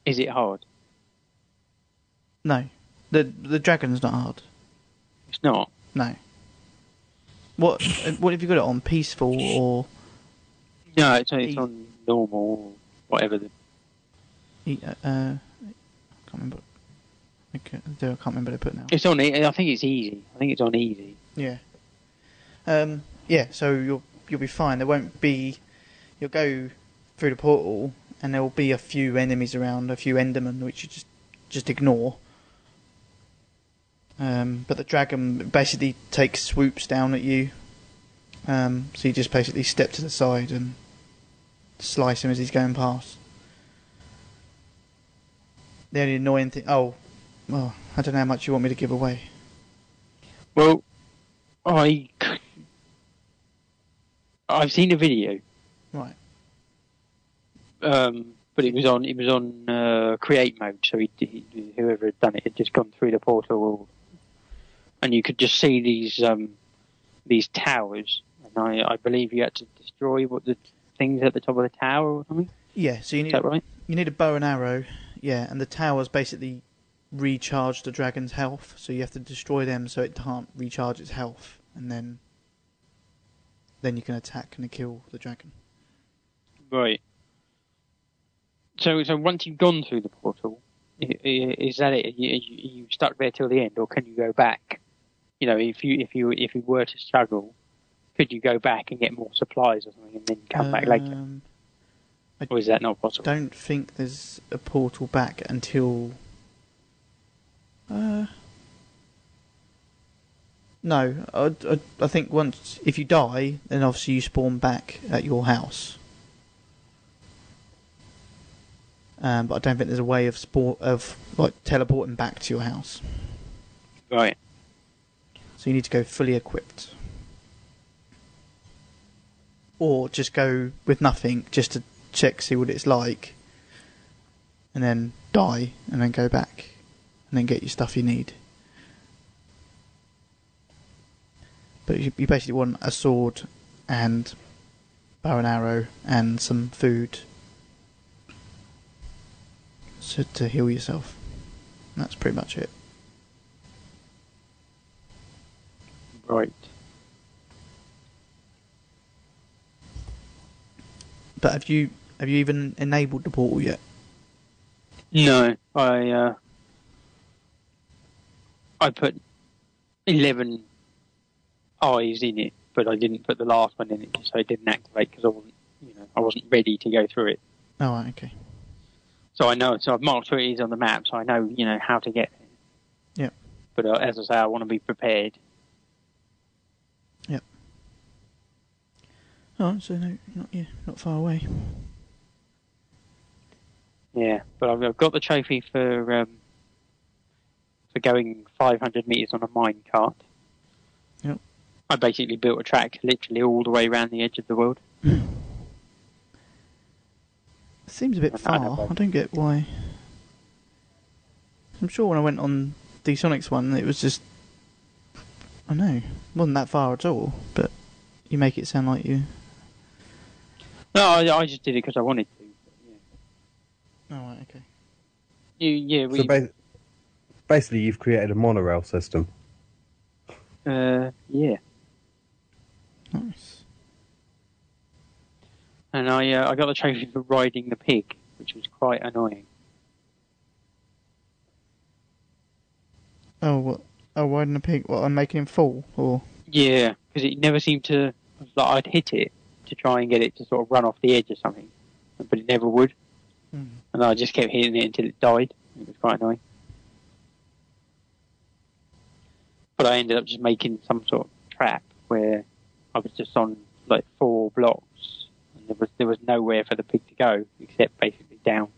Is it hard? No. The the dragon's not hard. It's not. No. What what have you got it on? Peaceful or No, it's, it's E- on normal, whatever. The, uh, uh I can't remember. I can't remember they put now. it's on. I think it's easy. I think it's on easy. Yeah. Um. Yeah. So you'll you'll be fine. There won't be. You'll go through the portal, and there will be a few enemies around, a few Endermen, which you just just ignore. Um. But the dragon basically takes swoops down at you. Um. So you just basically step to the side and slice him as he's going past. The only annoying thing. Oh. Well, I don't know how much you want me to give away. Well, I I've seen a video, Right. um, but it was on it was on uh, create mode. So he, he, whoever had done it had just gone through the portal, and you could just see these um, these towers. And I, I believe you had to destroy what the things at the top of the tower or something. Yeah. So you need that right? You need a bow and arrow, yeah, and the towers basically recharge the dragon's health, so you have to destroy them so it can't recharge its health, and then then you can attack and kill the dragon. Right. So, so once you've gone through the portal, is that it? You, you you stuck there till the end, or can you go back? You know, if you if you if you were to struggle, could you go back and get more supplies or something, and then come back later? Um, Or is that not possible? Don't think there's a portal back until. Uh, no, I, I, I think once if you die, then obviously you spawn back at your house. Um, but I don't think there's a way of sport of like teleporting back to your house. Right. So you need to go fully equipped. Or just go with nothing, just to check, see what it's like, and then die, and then go back, and then get your stuff you need. But you, you basically want a sword and bow and arrow and some food so to heal yourself. That's pretty much it. Right. But have you have you even enabled the portal yet? No, I uh, I put eleven eyes in it, but I didn't put the last one in it, so it didn't activate because I wasn't, you know, I wasn't ready to go through it. Oh, right, okay. So I know, so I've marked where it is on the map, so I know, you know, how to get there. Yeah. But uh, as I say, I want to be prepared. Oh, so no, not yeah, not far away. Yeah, but I've, I've got the trophy for um, for going 500 meters on a mine cart. Yep. I basically built a track literally all the way around the edge of the world. Seems a bit far. but- I don't get why. I'm sure when I went on the Sonic's one, it was just. I know, wasn't that far at all. But you make it sound like you. No, I, I just did it because I wanted to. Yeah. Oh, right, okay. You, yeah, we, So ba- basically, you've created a monorail system. uh, yeah. Nice. And I, uh, I got the trophy for riding the pig, which was quite annoying. Oh, what? Oh, riding a pig. What? I'm making him fall, or Yeah, because it never seemed to. Like I'd hit it to try and get it to sort of run off the edge or something, but it never would. Hmm. and I just kept hitting it until it died. It was quite annoying. But I ended up just making some sort of trap where I was just on like four blocks, and there was there was nowhere for the pig to go except basically down.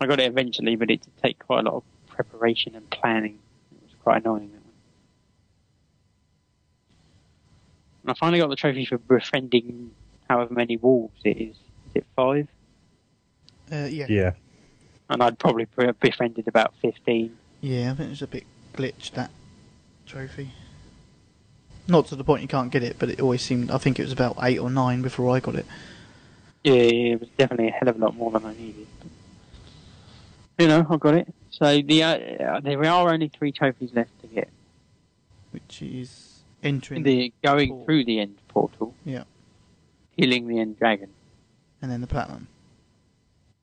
I got it eventually, but it did take quite a lot of preparation and planning. It was quite annoying. And I finally got the trophy for befriending however many wolves it is. Is it five? Uh, yeah. Yeah. And I'd probably befriended about 15. Yeah, I think it was a bit glitched that trophy. Not to the point you can't get it, but it always seemed. I think it was about eight or nine before I got it. Yeah, yeah, it was definitely a hell of a lot more than I needed. But, you know, I got it. So the uh, there are only three trophies left to get. which is entering The going portal. through the end portal, Yeah, killing the end dragon. and then the platinum.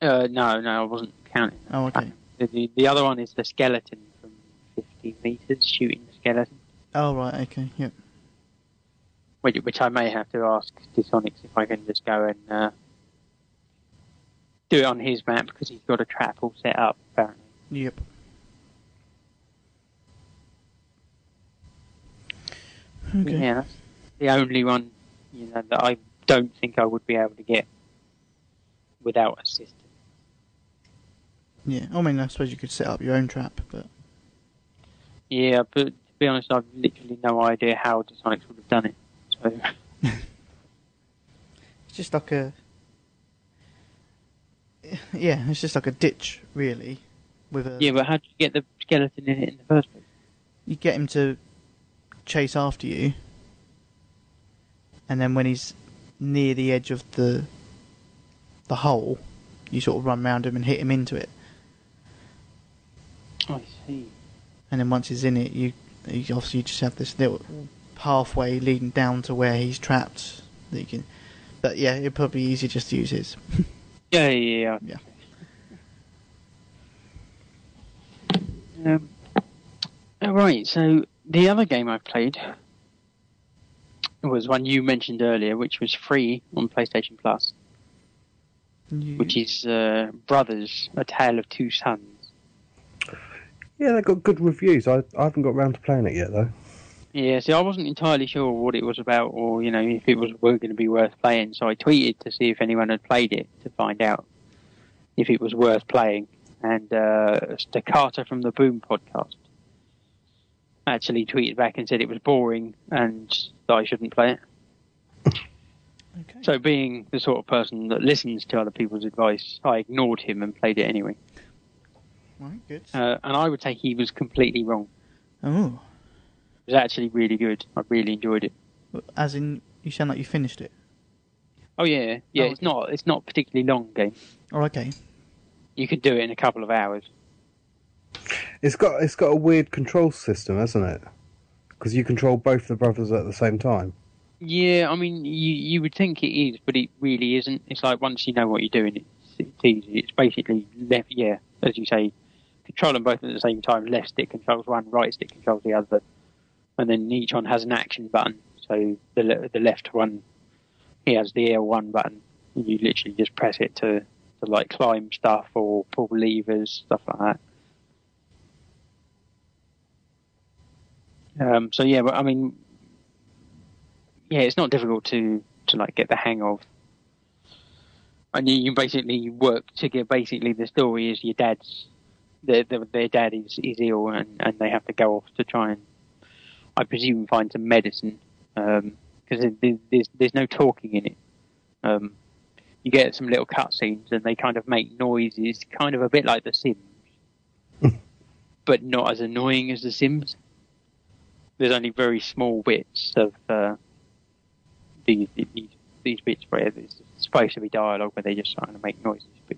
Uh, no, no, I wasn't counting. that. Oh, okay. The, the, the other one is the skeleton from 50 meters, shooting the skeleton, Oh right, okay, yep. which, which I may have to ask Dysonics if I can just go and uh, do it on his map because he's got a trap all set up apparently. Yep. Okay. Yeah, that's the only one you know that I don't think I would be able to get without assistance. Yeah. I mean, I suppose you could set up your own trap, but Yeah, but to be honest, I've literally no idea how Dysonics would have done it. So it's just like a. Yeah, it's just like a ditch, really, with a. yeah, but how did you get the skeleton in it in the first place? You get him to chase after you, and then when he's near the edge of the the hole, you sort of run round him and hit him into it. I see. and then once he's in it, you, you obviously you just have this little pathway leading down to where he's trapped that you can. But yeah, it'd probably be easier just to use his. Yeah, yeah, Yeah. yeah. Um, all right. So the other game I played was one you mentioned earlier, which was free on PlayStation Plus, You- which is uh, Brothers: A Tale of Two Sons. Yeah, they got good reviews. I, I haven't got round to playing it yet though. Yeah, see, I wasn't entirely sure what it was about, or you know, if it was going to be worth playing. So I tweeted to see if anyone had played it to find out if it was worth playing. And uh, Staccato from the Boom podcast actually tweeted back and said it was boring and that I shouldn't play it. okay. So, being the sort of person that listens to other people's advice, I ignored him and played it anyway. right, good. Uh, and I would say he was completely wrong. oh, It was actually really good. I really enjoyed it. as in, you sound like you finished it. Oh yeah, yeah. Oh, It's not. It's not a particularly long game. Oh, okay. You could do it in a couple of hours. It's got it's got a weird control system, hasn't it? Because you control both the brothers at the same time. Yeah, I mean, you you would think it is, but it really isn't. It's like once you know what you're doing, it's, it's easy. It's basically left. Yeah, as you say, control them both at the same time. Left stick controls one, right stick controls the other, and then each one has an action button. So the the left one, he has the L1 button. You literally just press it to to like climb stuff or pull levers, stuff like that. Um, so yeah, but I mean, yeah, it's not difficult to to like get the hang of. And you, you basically work to get basically the story is your dad's their their, their dad is, is ill and, and they have to go off to try and I presume find some medicine because there, there's there's no talking in it. Um, you get some little cutscenes and they kind of make noises, kind of a bit like The Sims, but not as annoying as The Sims there's only very small bits of uh, these, these these bits where there's supposed to be dialogue where they're just trying to make noises. But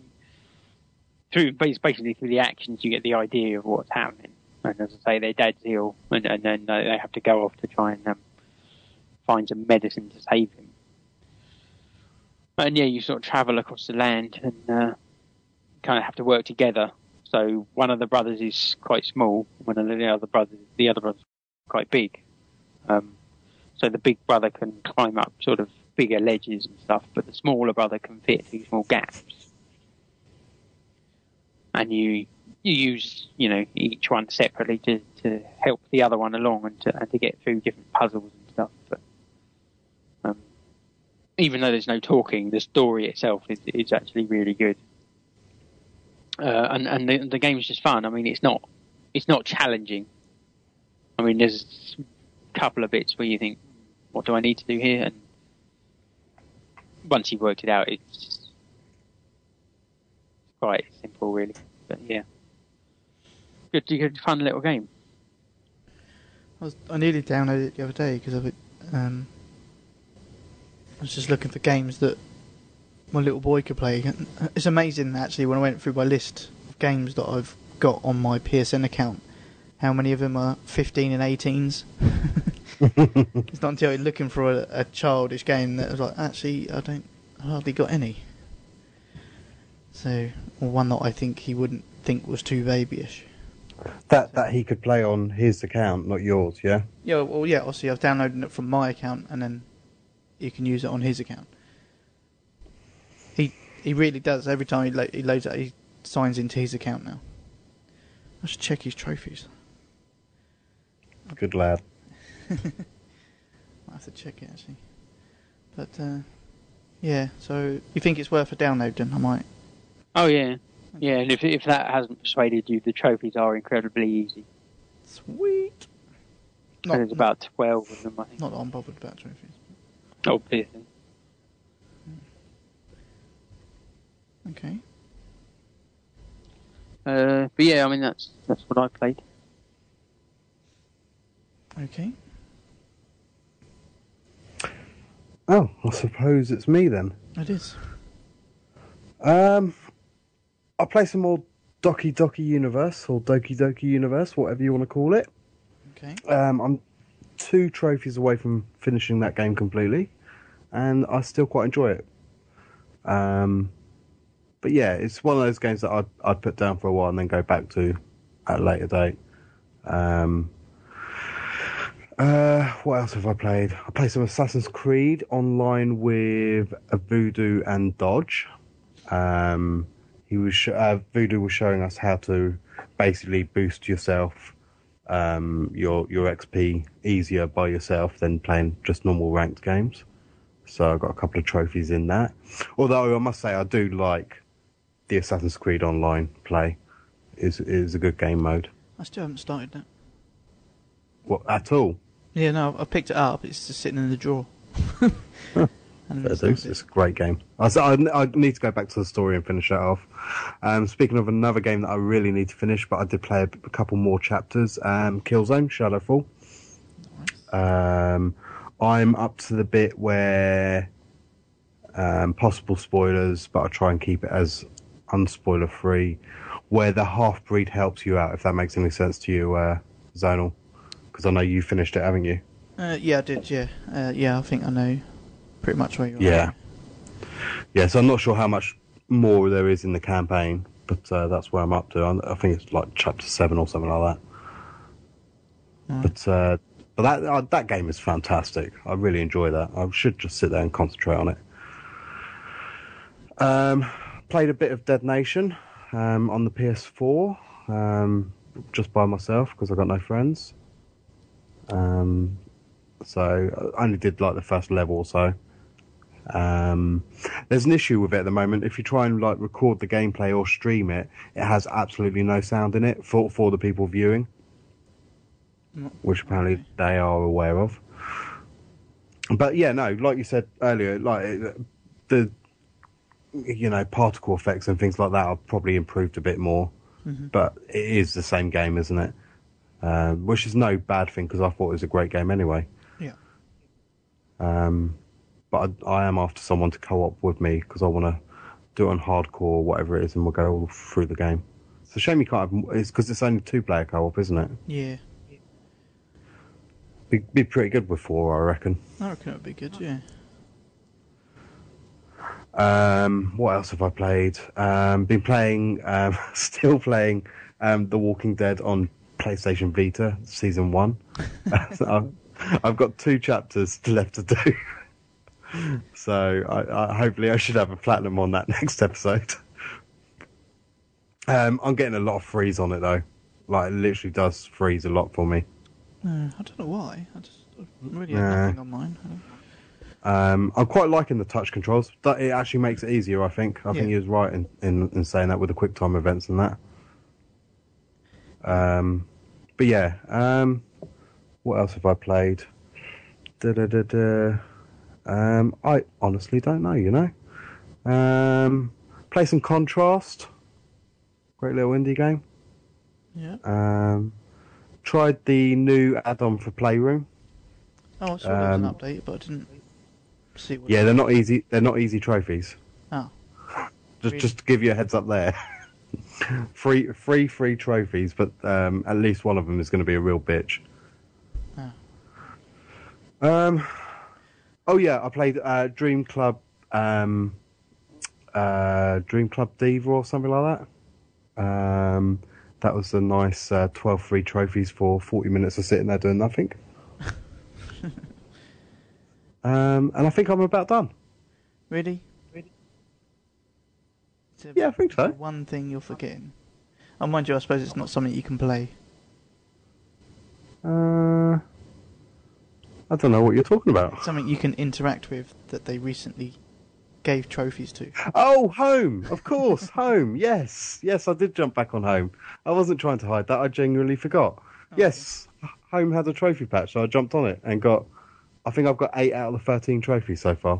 through basically through the actions, you get the idea of what's happening. And as I say, their dad's ill, and, and then they have to go off to try and um, find some medicine to save him. And yeah, you sort of travel across the land and uh, kind of have to work together. So one of the brothers is quite small, one of the other brothers, the other brother's quite big. Um, so the big brother can climb up sort of bigger ledges and stuff, but the smaller brother can fit through small gaps. and you you use you know each one separately to, to help the other one along and to and to get through different puzzles and stuff. But um, even though there's no talking, the story itself is, is actually really good. Uh, and and the, the game's just fun. I mean, it's not it's not challenging. I mean, there's a couple of bits where you think, "What do I need to do here?" And once you've worked it out, it's quite simple, really. But yeah, good, good, fun little game. I, was, I nearly downloaded it the other day because. Um, I was just looking for games that my little boy could play. It's amazing actually when I went through my list of games that I've got on my PSN account, how many of them are 15 and 18s. it's not until you're looking for a, a childish game that I was like, actually, I don't I hardly got any. So, one that I think he wouldn't think was too babyish. That that he could play on his account, not yours. Yeah. Yeah, well, yeah. Obviously, I've downloaded it from my account, and then you can use it on his account. He he really does. Every time he, lo- he loads it, he signs into his account now. I should check his trophies. Good lad. I have to check it actually. But uh, yeah, so you think it's worth a download? Then I might. Oh yeah, yeah. And if if that hasn't persuaded you, the trophies are incredibly easy. Sweet. and there's about twelve of them, I think. Not that I'm bothered about trophies. Obviously. Okay. Uh, but yeah, I mean that's that's what I played. Okay. Oh, I suppose it's me then. It is. Um, I'll play some more Doki Doki Universe or Doki Doki Universe, whatever you want to call it. Okay. Um, I'm two trophies away from finishing that game completely, and I still quite enjoy it. Um, but yeah, it's one of those games that I'd, I'd put down for a while and then go back to at a later date. Um, uh, what else have I played? I played some Assassin's Creed online with Voodoo and Dodge. Um, he was sh- uh, Voodoo was showing us how to basically boost yourself, um, your your XP easier by yourself than playing just normal ranked games. So I got a couple of trophies in that. Although I must say I do like the Assassin's Creed online play. is is a good game mode. I still haven't started that. What at all? Yeah, no, I picked it up. It's just sitting in the drawer. It's. It's a great game. I I need to go back to the story and finish that off. Um, speaking of another game that I really need to finish, but I did play a couple more chapters. Um, Killzone Shadowfall. Um, I'm up to the bit where um, possible spoilers, but I try and keep it as unspoiler free. Where the half breed helps you out, if that makes any sense to you, uh, Zonal. Because I know you finished it, haven't you? Uh, yeah, I did. Yeah, uh, yeah. I think I know pretty much where you're. Yeah. Yeah, so I'm not sure how much more there is in the campaign, but uh, that's where I'm up to. I I think it's like chapter seven or something like that. Right. But uh, but that uh, that game is fantastic. I really enjoy that. I should just sit there and concentrate on it. Um, played a bit of Dead Nation um, on the PS4, um, just by myself because I got no friends. Um, so I only did like the first level or so. Um, there's an issue with it at the moment. If you try and like record the gameplay or stream it, it has absolutely no sound in it for for the people viewing, Mm, which apparently okay. they are aware of. But yeah, no, like you said earlier, like the you know particle effects and things like that are probably improved a bit more, Mhm. but it is the same game, isn't it? Um, which is no bad thing because I thought it was a great game anyway. Yeah. Um, but I, I am after someone to co-op with me because I want to do it on hardcore or whatever it is, and we'll go all through the game. It's a shame you can't have. It's because it's only two-player co-op, isn't it? Yeah, Be, be pretty good with four, I reckon. I reckon it would be good. Yeah. Um, what else have I played? Um, been playing, um, still playing um, The Walking Dead on PlayStation Vita, season one. So I've, I've got two chapters left to do. so I, I, hopefully I should have a platinum on that next episode. Um, I'm getting a lot of freeze on it though. Like it literally does freeze a lot for me. Uh, I don't know why. I just I really have nothing on mine. Um, I'm quite liking the touch controls. That it actually makes it easier. I think. I think he was right in, in, in saying that with the quick time events and that. Um, but yeah. Um, what else have I played? Da da da da. Um, I honestly don't know. You know. Um, play some Contrast. Great little indie game. Yeah. Um, tried the new add-on for Playroom. Oh, I saw there was an Um, update, but I didn't see what. Yeah, they're not easy. They're not easy trophies. Oh. Just Really? just to give you a heads up there. free free free trophies, but um, at least one of them is going to be a real bitch. Ah. Um. Oh yeah, I played uh, Dream Club. Um. Uh, Dream Club Diva or something like that. Um. That was a nice uh, 12 free trophies for 40 minutes of sitting there doing nothing. um, and I think I'm about done. Really? Really? Yeah, I think so. One thing you're forgetting. Oh, mind you, I suppose it's not something you can play. Uh, I don't know what you're talking about. It's something you can interact with that they recently gave trophies to. Oh, home! Of course, home. Yes, yes, I did jump back on home. I wasn't trying to hide that. I genuinely forgot. Yes, home had a trophy patch, so I jumped on it and got. I think I've got eight out of the thirteen trophies so far.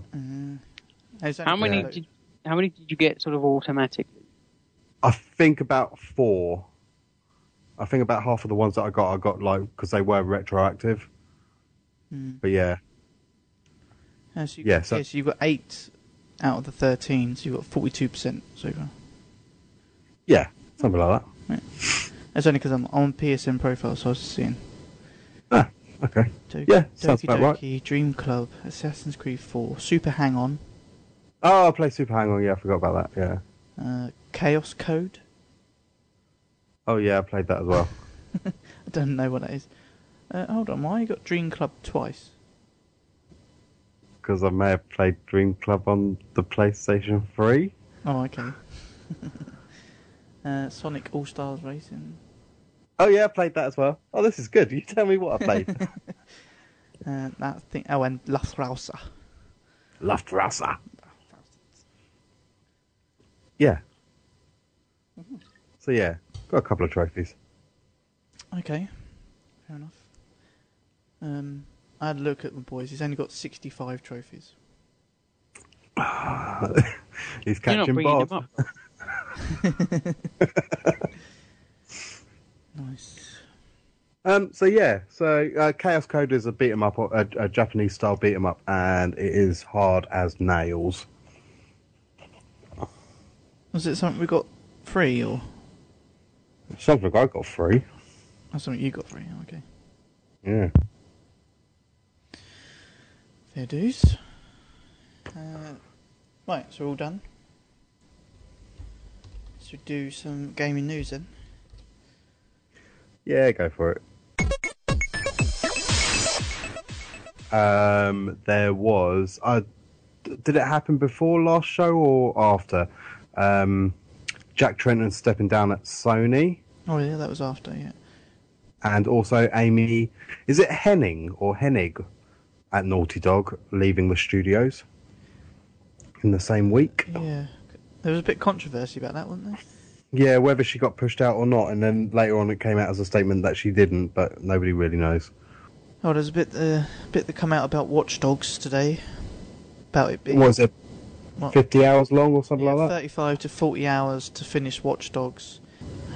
It's How many got- did how many did you get sort of automatically? I think about four. I think about half of the ones that I got, I got like because they were retroactive. Hmm. But yeah, Yeah, so you Yeah, got, so- yeah, so you've got eight out of the 13, so you've got 42% so far. yeah, something like that. That's only because I'm on PSN profile, so I was seeing. Ah, okay. Doki, Yeah, sounds Doki about right. Dream Club, Assassin's Creed 4, Super Hang On, Oh, I play Super Hang On. Yeah, I forgot about that. Yeah. uh, Chaos Code. Oh yeah, I played that as well. I don't know what that is. Uh, hold on, why you got Dream Club twice? because I may have played Dream Club on the PlayStation 3. Oh, okay. uh, Sonic All Stars Racing. Oh yeah, I played that as well. Oh, this is good. You tell me what I played. Uh, that thing. Oh, and Luftrauser. Luftrauser. Yeah. So yeah, got a couple of trophies. Okay, fair enough. Um, I had a look at the boys. He's only got 65 trophies. He's You're not catching bringing bod. them up. Nice. Um, so yeah, so uh, Chaos Code is a beat 'em up, a, a Japanese style beat 'em up, and it is hard as nails. Was it something we got free or Something I got free. or something you got free? Okay. Yeah. Fair dues. Uh, right, so we're all done. So we do some gaming news then. Yeah, go for it. Um, there was. Uh, did it happen before last show or after? Um, Jack Tretton stepping down at Sony, Oh yeah, that was after. Yeah. and also Amy. Is it Henning or Hennig at Naughty Dog leaving the studios in the same week? Yeah. There was a bit of controversy about that, wasn't there? Yeah, whether she got pushed out or not, and then later on it came out as a statement that she didn't, but nobody really knows. Oh, there's a bit, uh, bit that come out about Watch Dogs today. About it being Was it what, 50 hours long or something yeah, like that? 35 to 40 hours to finish Watch Dogs.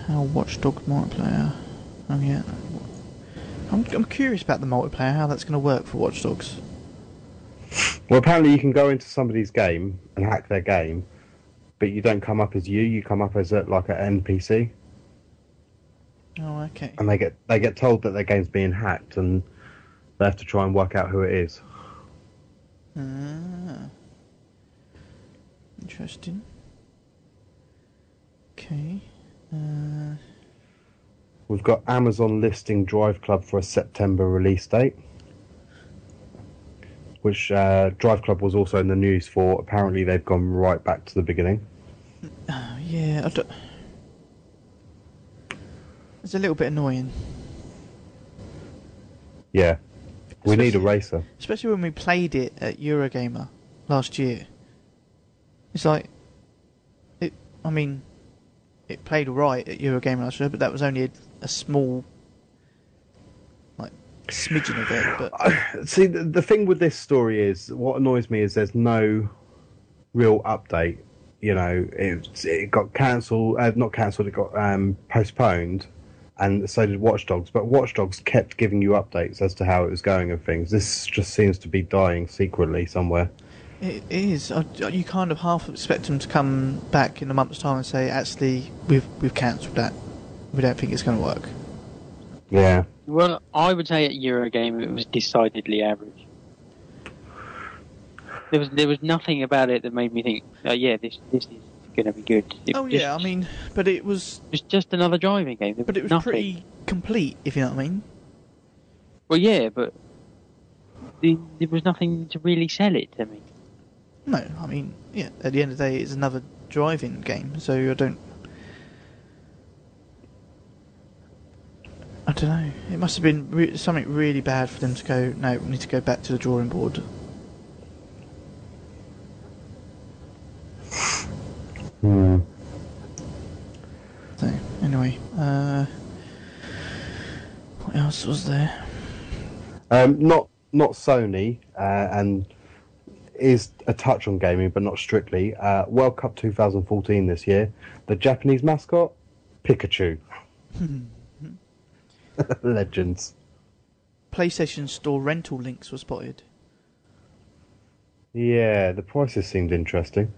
How Watch Dogs multiplayer? Oh yeah. I'm, I'm curious about the multiplayer. How that's going to work for Watch Dogs. Well, apparently you can go into somebody's game and hack their game, but you don't come up as you. You come up as a, like an NPC, Oh, okay. and they get they get told that their game's being hacked, and they have to try and work out who it is. Ah. Interesting. Okay. Uh, We've got Amazon listing Drive Club for a September release date, which uh, Drive Club was also in the news for. Apparently, they've gone right back to the beginning. oh, yeah. I don't, It's a little bit annoying, Yeah. We need a racer. especially when we played it at Eurogamer last year. It's like, it. I mean, it played alright at Eurogamer last year, but that was only a, a small, like, smidgen of it. But See, the, the thing with this story is what annoys me is there's no real update. You know, it, it got cancelled, uh, not cancelled, it got um, postponed, and so did Watch Dogs. But Watch Dogs kept giving you updates as to how it was going and things. This just seems to be dying secretly somewhere. It is. You kind of half expect them to come back in a month's time and say, actually, we've we've cancelled that. We don't think it's going to work. Yeah. Well, I would say at Eurogame it was decidedly average. There was there was nothing about it that made me think, oh yeah, this this is going to be good. It oh was yeah, I mean, but it was, it was just another driving game. There but it was nothing. pretty complete, if you know what I mean. Well, yeah, but the, there was nothing to really sell it to me. No, I mean, yeah. At the end of the day, it's another driving game, so I don't. I don't know. It must have been re- something really bad for them to go. No, we need to go back to the drawing board. Hmm. So anyway, uh, what else was there? Um, not not Sony, uh, and is a touch on gaming, but not strictly. Uh, World Cup 2014 this year. The Japanese mascot, Pikachu. Legends. PlayStation Store rental links were spotted. Yeah, the prices seemed interesting.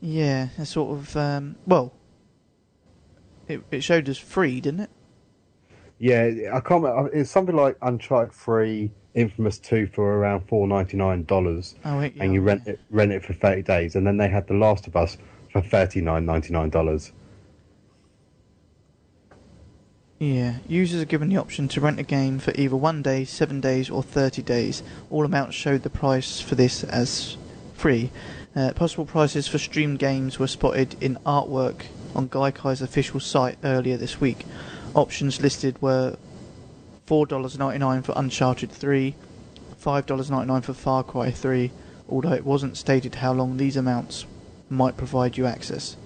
Yeah, a sort of. Um, well, it it showed us free, didn't it? Yeah, I can't. remember- It's something like Uncharted 3, Infamous 2 for around four ninety nine dollars, Oh, and you rent it rent it for thirty days, and then they had The Last of Us for thirty nine ninety nine dollars. Yeah, users are given the option to rent a game for either one day, seven days, or 30 days. All amounts showed the price for this as free. Uh, possible prices for streamed games were spotted in artwork on Gaikai's official site earlier this week. Options listed were $4.99 for Uncharted 3, $5.99 for Far Cry 3, although it wasn't stated how long these amounts might provide you access.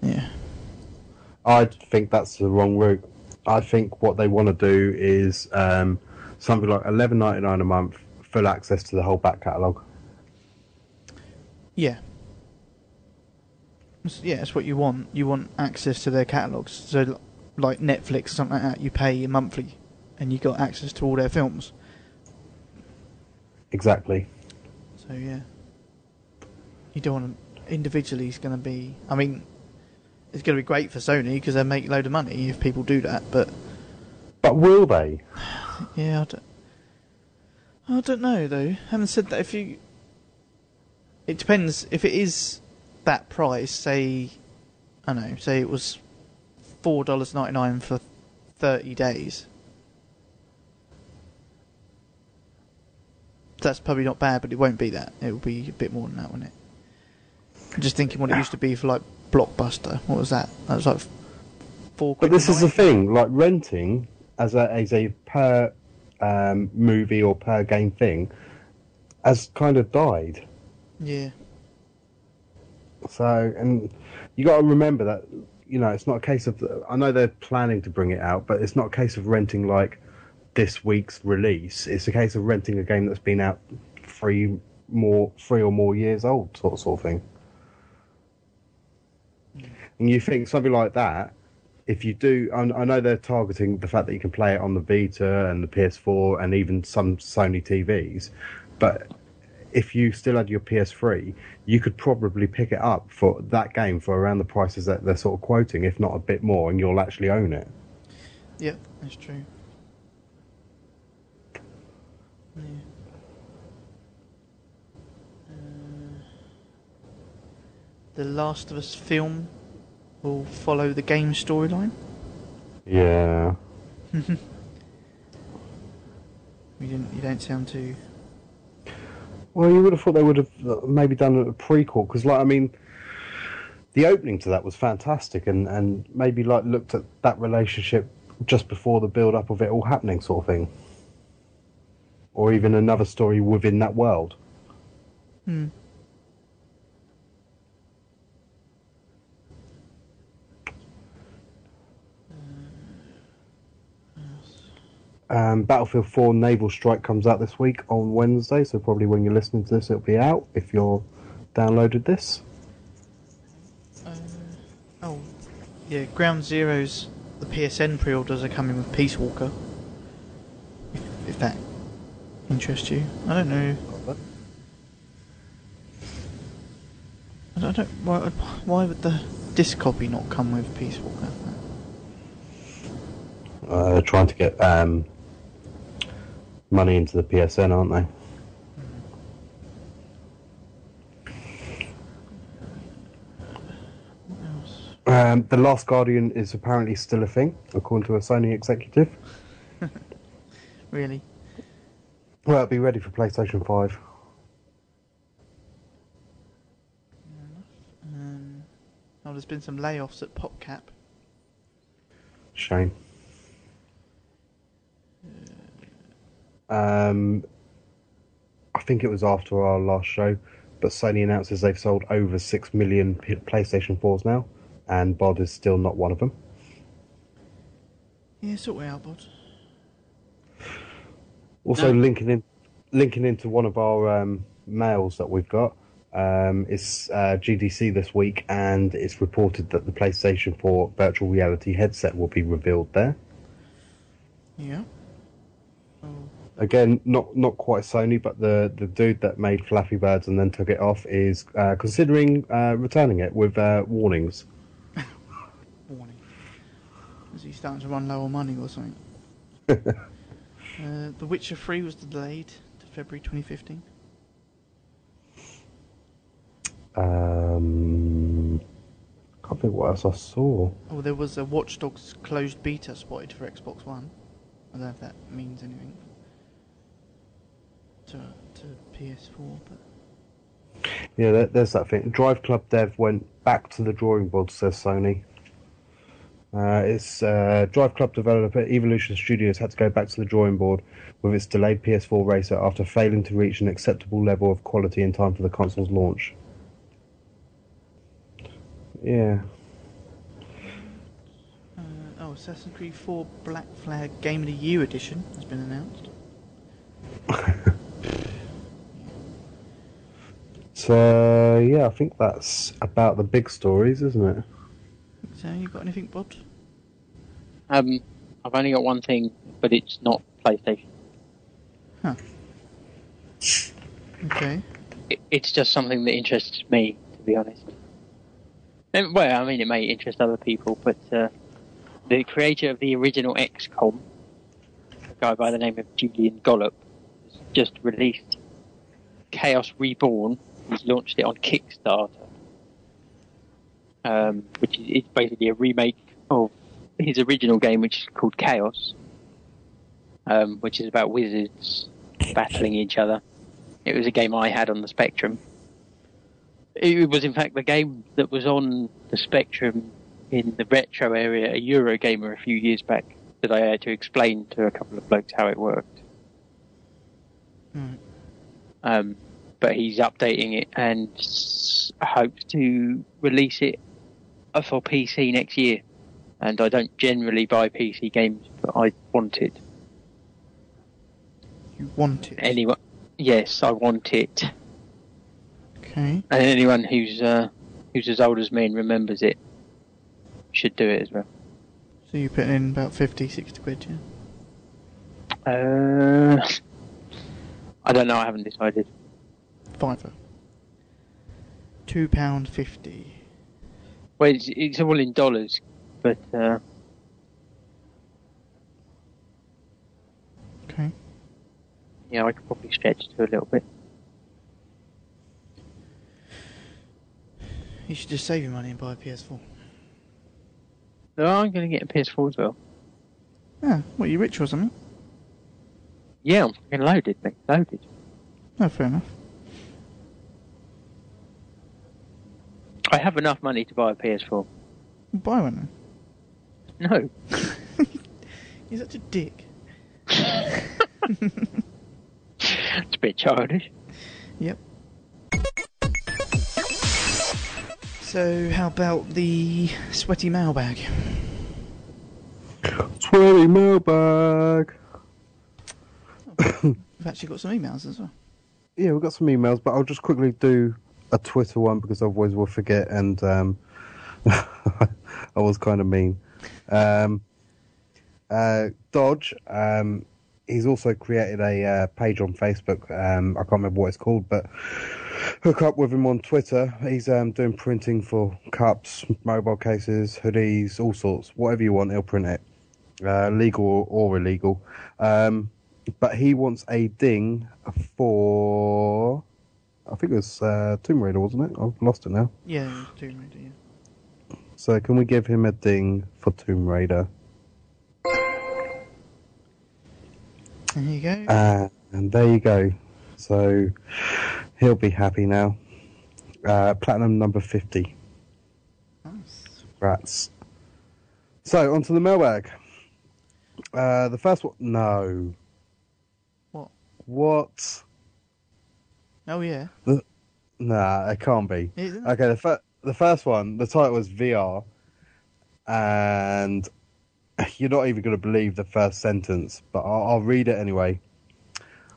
Yeah. I think that's the wrong route. I think what they want to do is um, something like eleven ninety nine a month, full access to the whole back catalogue. Yeah. Yeah, that's what you want. You want access to their catalogues. So, like Netflix or something like that, you pay monthly and you got access to all their films. Exactly. So, yeah. You don't want to. Individually, it's going to be. I mean, it's going to be great for Sony because they make a load of money if people do that, but But will they? yeah, I don't. I don't know though. Having said that, if you, it depends. If it is that price, say, I don't know, say it was four dollars ninety nine for thirty days. That's probably not bad, but it won't be that. It will be a bit more than that, won't it? I'm just thinking what it used to be for like Blockbuster. What was that? That was like four. But this is the thing. Like renting as a as a per um, movie or per game thing has kind of died. Yeah. So, and you got to remember that you know it's not a case of. I know they're planning to bring it out, but it's not a case of renting like this week's release. It's a case of renting a game that's been out three more, three or more years old, sort of, sort of thing. And you think something like that. If you do, I know they're targeting the fact that you can play it on the Vita and the PS4 and even some Sony TVs, but if you still had your PS3, you could probably pick it up for that game for around the prices that they're sort of quoting, if not a bit more, and you'll actually own it. Yeah, that's true. Yeah. Uh, the Last of Us film will follow the game storyline. Yeah. You didn't. You don't sound too. Well, you would have thought they would have uh, maybe done a prequel because, like, I mean, the opening to that was fantastic, and and maybe like looked at that relationship just before the build up of it all happening, sort of thing, or even another story within that world. Hmm. Um, Battlefield 4 Naval Strike comes out this week on Wednesday, so probably when you're listening to this, it'll be out if you're downloaded this. Oh, yeah. Ground Zeroes, the PSN pre-orders are coming with Peace Walker. If, if that interests you, I don't know. I don't. I don't why, why would the disc copy not come with Peace Walker? Uh, trying to get um, money into the PSN, aren't they? Um, the Last Guardian is apparently still a thing, according to a Sony executive. Really? Well, it'll be ready for PlayStation 5. Um, oh, there's been some layoffs at PopCap. Shame. Um, I think it was after our last show, but Sony announces they've sold over 6 million PlayStation 4s now, and Bod is still not one of them. Yeah, sort it out, bud. Also, No. linking in, linking into one of our um, mails that we've got, um, it's uh, GDC this week, and it's reported that the PlayStation 4 virtual reality headset will be revealed there. Yeah. Oh, Again, not not quite Sony, but the, the dude that made Flappy Birds and then took it off is uh, considering uh, returning it with uh, warnings. warning. Is he starting to run low on money or something? uh, the Witcher 3 was delayed to February 2015. Um, can't think what else I saw. Oh, there was a Watch Dogs closed beta spotted for Xbox One. I don't know if that means anything to to PS4, but Yeah, there, there's that thing. Drive Club Dev went back to the drawing board, says Sony. Uh, it's uh, Drive Club developer Evolution Studios had to go back to the drawing board with its delayed PS4 racer after failing to reach an acceptable level of quality in time for the console's launch. Yeah. uh, oh, Assassin's Creed 4 Black Flag Game of the Year edition has been announced. So yeah, I think that's about the big stories, isn't it? So you got anything, Bod? Um, I've only got one thing, but it's not PlayStation. Huh. Okay. It, it's just something that interests me, to be honest. And, well, I mean, it may interest other people, but uh, the creator of the original XCOM, a guy by the name of Julian Gollop, has just released Chaos Reborn. He's launched it on Kickstarter, um, which is basically a remake of his original game, which is called Chaos, um, which is about wizards battling each other. It was a game I had on the Spectrum. It was, in fact, the game that was on the Spectrum in the retro area, a Eurogamer, a few years back, that I had to explain to a couple of blokes how it worked. Right. Um, but he's updating it and hopes to release it for PC next year. And I don't generally buy PC games, but I want it. You want it. Anyone? Yes, I want it. Okay. And anyone who's uh, who's as old as me and remembers it should do it as well. So you put in about 50, 60 quid, yeah? Uh, I don't know. I haven't decided. Fiver. Two pound fifty. Well, it's, it's all in dollars, but uh, Okay. yeah, I could probably stretch to a little bit. You should just save your money and buy a PS4. No, I'm going to get a PS4 as well. Yeah, what, you rich or something? Yeah, I'm fucking loaded, mate. Loaded. No, fair enough. I have enough money to buy a PS4. Buy one. No. You're such a dick. It's a bit childish. Yep. So, how about the sweaty mailbag? Sweaty mailbag. We've actually got some emails as well. Yeah, we've got some emails, but I'll just quickly do a Twitter one because otherwise we'll forget. And um, I was kind of mean. Um, uh, Dodge, um, he's also created a uh, page on Facebook. Um, I can't remember what it's called, but hook up with him on Twitter. He's um, doing printing for cups, mobile cases, hoodies, all sorts. Whatever you want, he'll print it, uh, legal or, or illegal. Um, but he wants a ding for. I think it was uh, Tomb Raider, wasn't it? I've lost it now. Yeah, Tomb Raider, yeah. So can we give him a ding for Tomb Raider? There you go. Uh, and there you go. So he'll be happy now. Uh, platinum number 50. Nice. Rats. So, onto the mailbag. Uh, the first one. No. What? What? Oh, yeah. Nah, it can't be. It? Okay, the, fir- the first one, the title was VR. And you're not even going to believe the first sentence, but I'll, I'll read it anyway.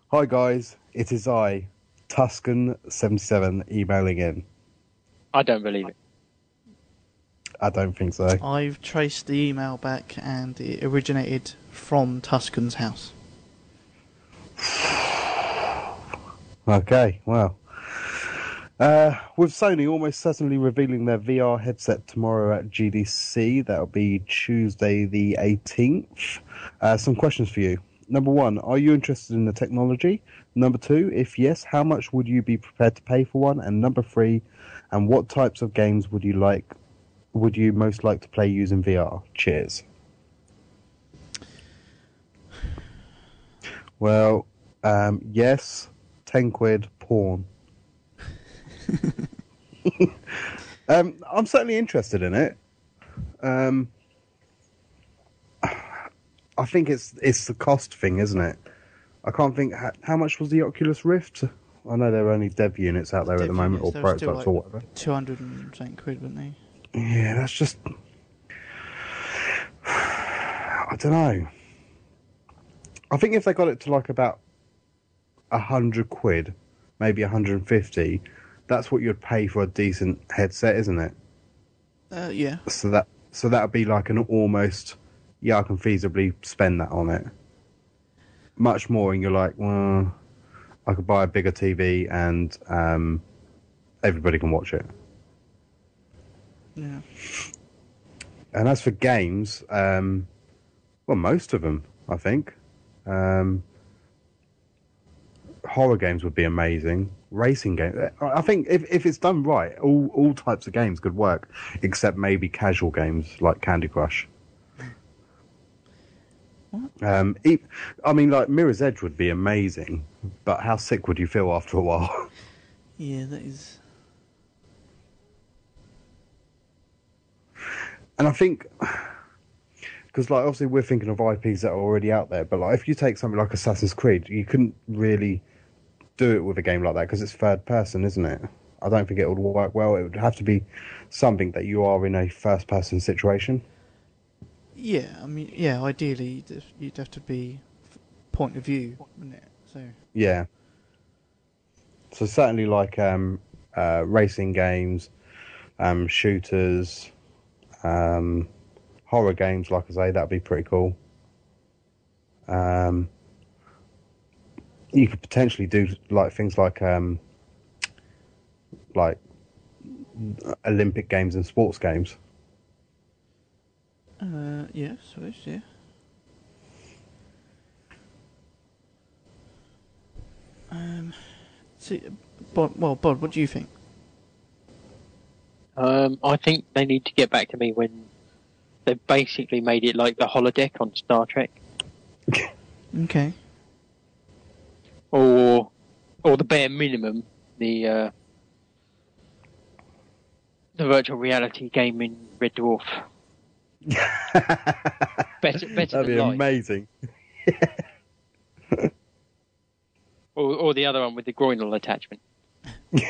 Hi, guys. It is I, Tuscan77, emailing in. I don't believe it. I don't think so. I've traced the email back and it originated from Tuscan's house. Okay, well. Uh, with Sony almost certainly revealing their VR headset tomorrow at GDC, that'll be Tuesday the 18th. Uh, some questions for you. Number one, are you interested in the technology? Number two, if yes, how much would you be prepared to pay for one? And number three, and what types of games would you like? Would you most like to play using VR? Cheers. Well, um, yes, ten quid porn. um, I'm certainly interested in it. Um, I think it's it's the cost thing, isn't it? I can't think how, how much was the Oculus Rift. I know there are only dev units out there at the moment, units, or they were still prototypes like- or whatever. 200 and something quid, weren't they? Yeah, that's just. I don't know. I think if they got it to like about a hundred quid, maybe a hundred and fifty, that's what you'd pay for a decent headset, isn't it? Uh, yeah. So that so that would be like an almost. Yeah, I can feasibly spend that on it. Much more, and you're like, well, I could buy a bigger TV and um, everybody can watch it. Yeah. And as for games, um, well, most of them, I think. Um, horror games would be amazing. Racing games, I think if, if it's done right, all, all types of games could work, except maybe casual games like Candy Crush. Um, I mean, like Mirror's Edge would be amazing, but how sick would you feel after a while? Yeah, that is. And I think because like obviously we're thinking of IPs that are already out there, but like if you take something like Assassin's Creed, you couldn't really do it with a game like that because it's third person, isn't it? I don't think it would work well. It would have to be something that you are in a first person situation. Yeah, I mean, yeah, ideally, you'd have, to be point of view, wouldn't it? So, Yeah. So certainly like um, uh, racing games, um, shooters, um, horror games. Like I say, that'd be pretty cool. Um, you could potentially do like things like um, like Olympic games and sports games. uh, yeah, I suppose, yeah. Um, see, Bod, well, Bod, what do you think? Um, I think they need to get back to me when they've basically made it like the holodeck on Star Trek, Okay. Or or the bare minimum, the uh, the virtual reality game in Red Dwarf. Better, better That'd be than live. amazing. Or, or the other one with the groinal attachment.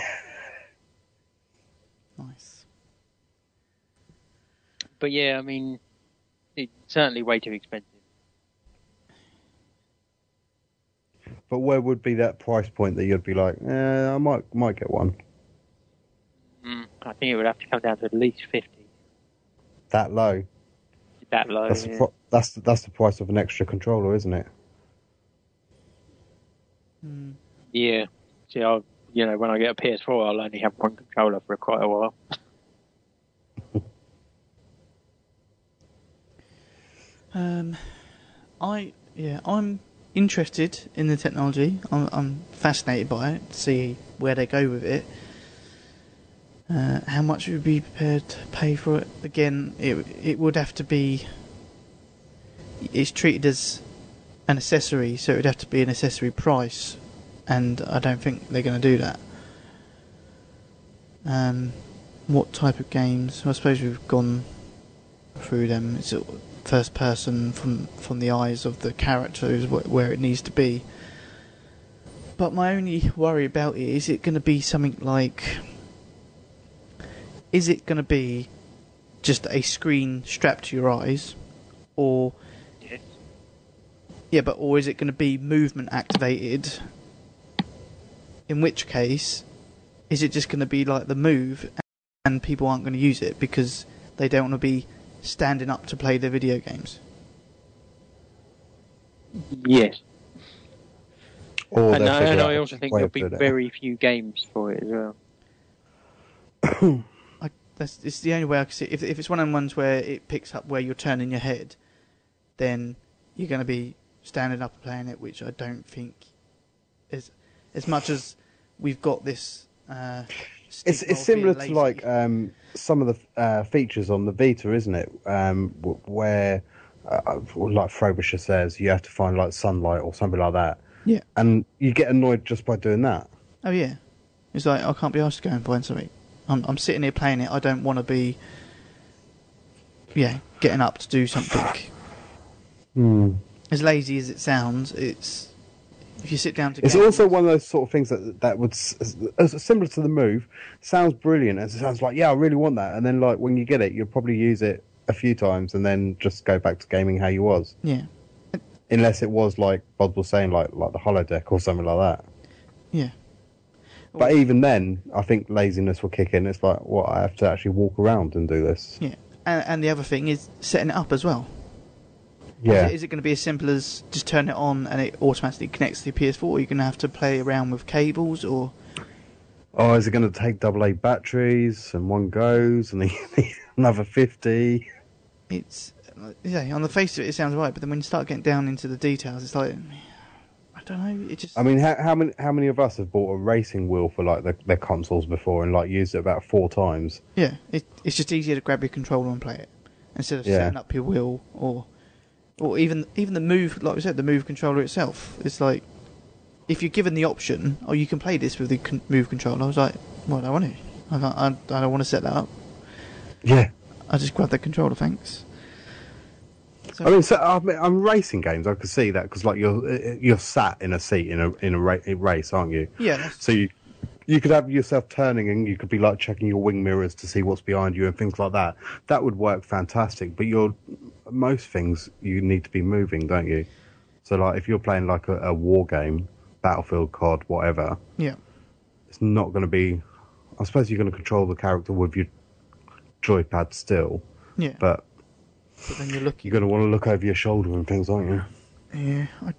Nice. But yeah, I mean, it's certainly way too expensive. But where would be that price point that you'd be like, eh, I might might get one Mm, I think it would have to come down to at least 50. that low? That low. That's the yeah. pro- that's the, that's the price of an extra controller, isn't it? Mm. Yeah. See, I'll, you know, when I get a PS4, I'll only have one controller for quite a while. Um, I yeah, I'm interested in the technology. I'm, I'm fascinated by it. To see where they go with it. Uh, how much would be prepared to pay for it? Again, it it would have to be. It's treated as an accessory, so it would have to be an accessory price, and I don't think they're going to do that. Um, what type of games? I suppose we've gone through them. It's first person from from the eyes of the character is wh- where it needs to be. But my only worry about it is it going to be something like. Is it going to be just a screen strapped to your eyes, or Yes. yeah, but or is it going to be movement activated? In which case, is it just going to be like the move, and people aren't going to use it because they don't want to be standing up to play their video games? Yes. Or and I, and out I a also think there'll be doing it. very few games for it as well. I, that's it's the only way I can see. If if it's one of the ones where it picks up where you're turning your head, then you're going to be standing up and playing it, which I don't think is as much as we've got this. Uh, It's it's similar to like um, some of the uh, features on the Vita, isn't it? Um, where, uh, like Frobisher says, you have to find like sunlight or something like that, yeah. and you get annoyed just by doing that. Oh yeah, it's like I can't be asked to go and find something. I'm I'm sitting here playing it. I don't want to be. Yeah, getting up to do something. Hmm. As lazy as it sounds, it's if you sit down to. It's game- also one of those sort of things that that would similar to the move. Sounds brilliant. It sounds like yeah, I really want that. And then like when you get it, you'll probably use it a few times and then just go back to gaming how you was. yeah, Unless it was like Bod was saying, like like the holodeck or something like that. yeah. But even then, I think laziness will kick in. It's like, what I have to actually walk around and do this. Yeah, and, and the other thing is setting it up as well. Yeah, Is it, is it going to be as simple as just turn it on and it automatically connects to the PS4? Or are you going to have to play around with cables? Or Oh, is it going to take double A batteries and one goes and then you need another fifty? it's yeah, on the face of it, it sounds right, but then when you start getting down into the details, it's like I don't know. It just I mean, how, how many how many of us have bought a racing wheel for like the, their consoles before and like used it about four times? yeah, it, it's just easier to grab your controller and play it instead of Yeah. setting up your wheel or or even even the move. Like we said, the move controller itself. It's like if you're given the option, oh, you can play this with the con- move controller. I was like, well, I don't want to. I, can't, I, I don't want to set that up. Yeah, I just grab the controller, thanks. So, I mean, so I mean, on racing games, I could see that because like you're you're sat in a seat in a in a ra- race, aren't you? yeah, So you you could have yourself turning and you could be like checking your wing mirrors to see what's behind you and things like that. That would work fantastic. But you're most things you need to be moving, don't you? So like if you're playing like a, a war game, Battlefield, COD, whatever, yeah, it's not going to be. I suppose you're going to control the character with your joypad still, yeah. but But then you're looking. you're going to want to look over your shoulder and things, aren't you? Yeah. I...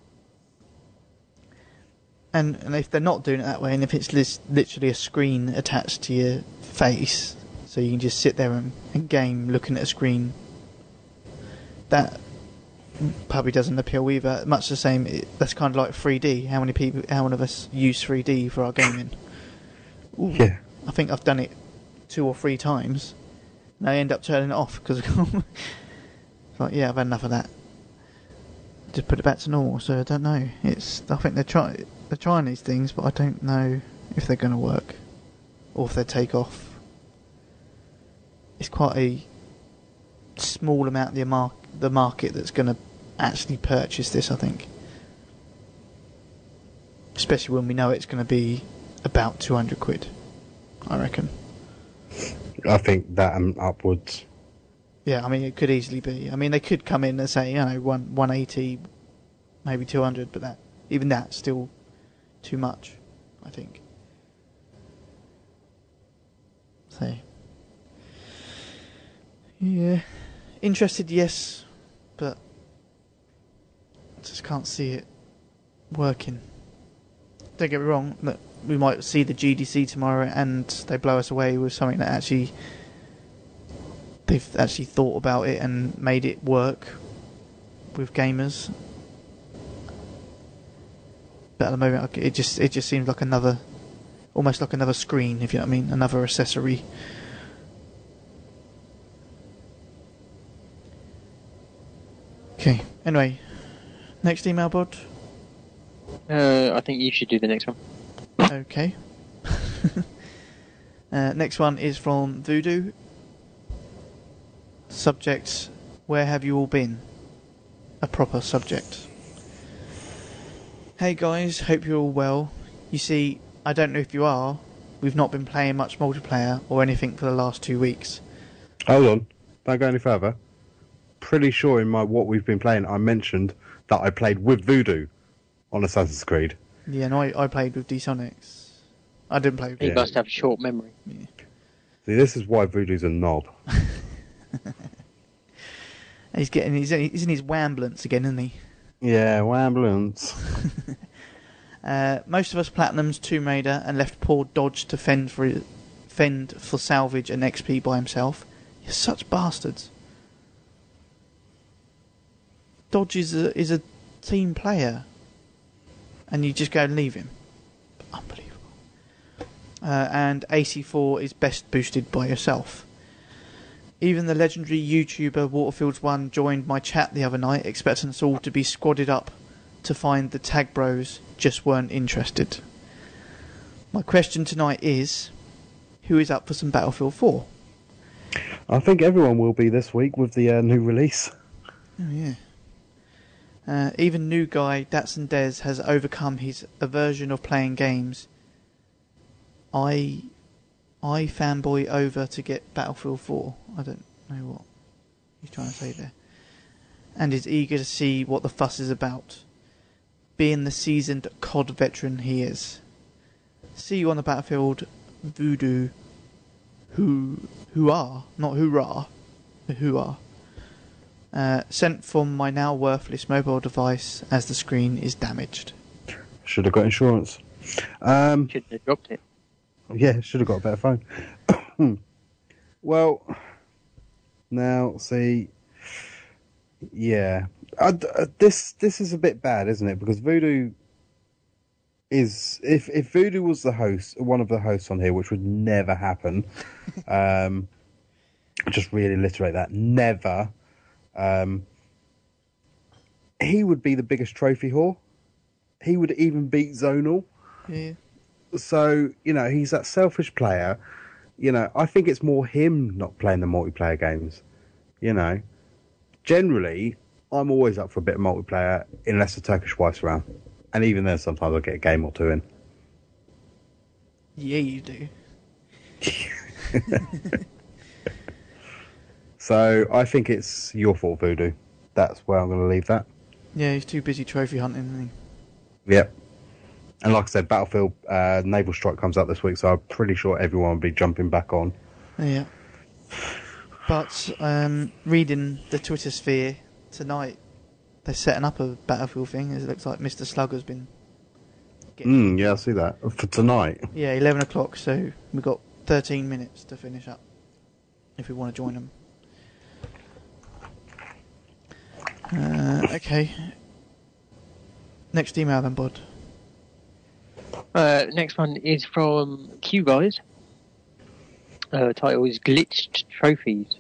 And and if they're not doing it that way, and if it's lis- literally a screen attached to your face, so you can just sit there and, and game looking at a screen, that probably doesn't appeal either. Much the same. It, that's kind of like 3D. How many people? How many of us use 3D for our gaming? Ooh, Yeah. I think I've done it two or three times, and I end up turning it off because like, yeah, I've had enough of that just put it back to normal. So I don't know. It's I think they're trying trying these things, but I don't know if they're going to work or if they take off. it's quite a small amount of the, mar- the market that's going to actually purchase this. I think, especially when we know it's going to be about two hundred quid. I reckon. I think that and upwards. Yeah, I mean it could easily be. I mean they could come in and say you know one one eighty, maybe two hundred, but that even that's still too much. I think. So. Yeah, interested, yes, but I just can't see it working. Don't get me wrong, that we might see the GDC tomorrow and they blow us away with something that actually they've actually thought about it and made it work with gamers. But at the moment, it just it just seems like another, almost like another screen, if you know what I mean, another accessory. Okay. Anyway, next email, bod. Uh, I think you should do the next one. Okay. uh, next one is from Voodoo. Subject: Where have you all been? A proper subject. Hey guys, hope you're all well. You see, I don't know if you are. We've not been playing much multiplayer or anything for the last two weeks. Hold on, don't go any further. Pretty sure in my what we've been playing, I mentioned that I played with Voodoo on Assassin's Creed. Yeah, no, I, I played with D-Sonics. I didn't play with You Yeah. must have short memory. See, this is why Voodoo's a knob. He's getting, he's, he's in his wamblance again, isn't he? Yeah, ambulance. Uh, most of us platinums Tomb Raider and left poor Dodge to fend for fend for salvage and XP by himself. You're such bastards. Dodge is a is a team player, and you just go and leave him. Unbelievable. Uh, and AC4 is best boosted by yourself. Even the legendary YouTuber Waterfields One joined my chat the other night, expecting us all to be squadded up to find the tag bros just weren't interested. My question tonight is who is up for some Battlefield 4? I think everyone will be this week with the uh, new release. Oh, yeah. Uh, even new guy Datsun Des has overcome his aversion of playing games. I, I fanboy over to get Battlefield 4. I don't know what he's trying to say there. And is eager to see what the fuss is about. Being the seasoned COD veteran he is. See you on the battlefield, Voodoo. Who, who are not hoorah, but who are. Uh, sent from my now worthless mobile device as the screen is damaged. Should have got insurance. Um, Shouldn't have dropped it. Yeah, should have got a better phone. well, now see, yeah, I d uh, this this is a bit bad, isn't it? Because Voodoo is if if Voodoo was the host, one of the hosts on here, which would never happen. um, just really alliterate that. Never. Um, he would be the biggest trophy whore. He would even beat Zonal Yeah. So you know he's that selfish player. You know i think it's more him not playing the multiplayer games you know. Generally i'm always up for a bit of multiplayer unless the turkish wife's around. And even then sometimes i get a game or two in. Yeah, you do. so i think it's your fault voodoo. That's where i'm going to leave that. Yeah, he's too busy trophy hunting, isn't yep and like i said battlefield uh, naval strike comes out this week so i'm pretty sure everyone will be jumping back on? Yeah. But um, reading the Twitter sphere tonight, they're setting up a Battlefield thing. It looks like Mr. Slugger's been. Getting, mm, yeah i see that for tonight Yeah, 11 o'clock, so we've got 13 minutes to finish up if we want to join them. Uh, okay. Next email then, Bod. Uh, next one is from Q Guys. Uh, title is Glitched Trophies.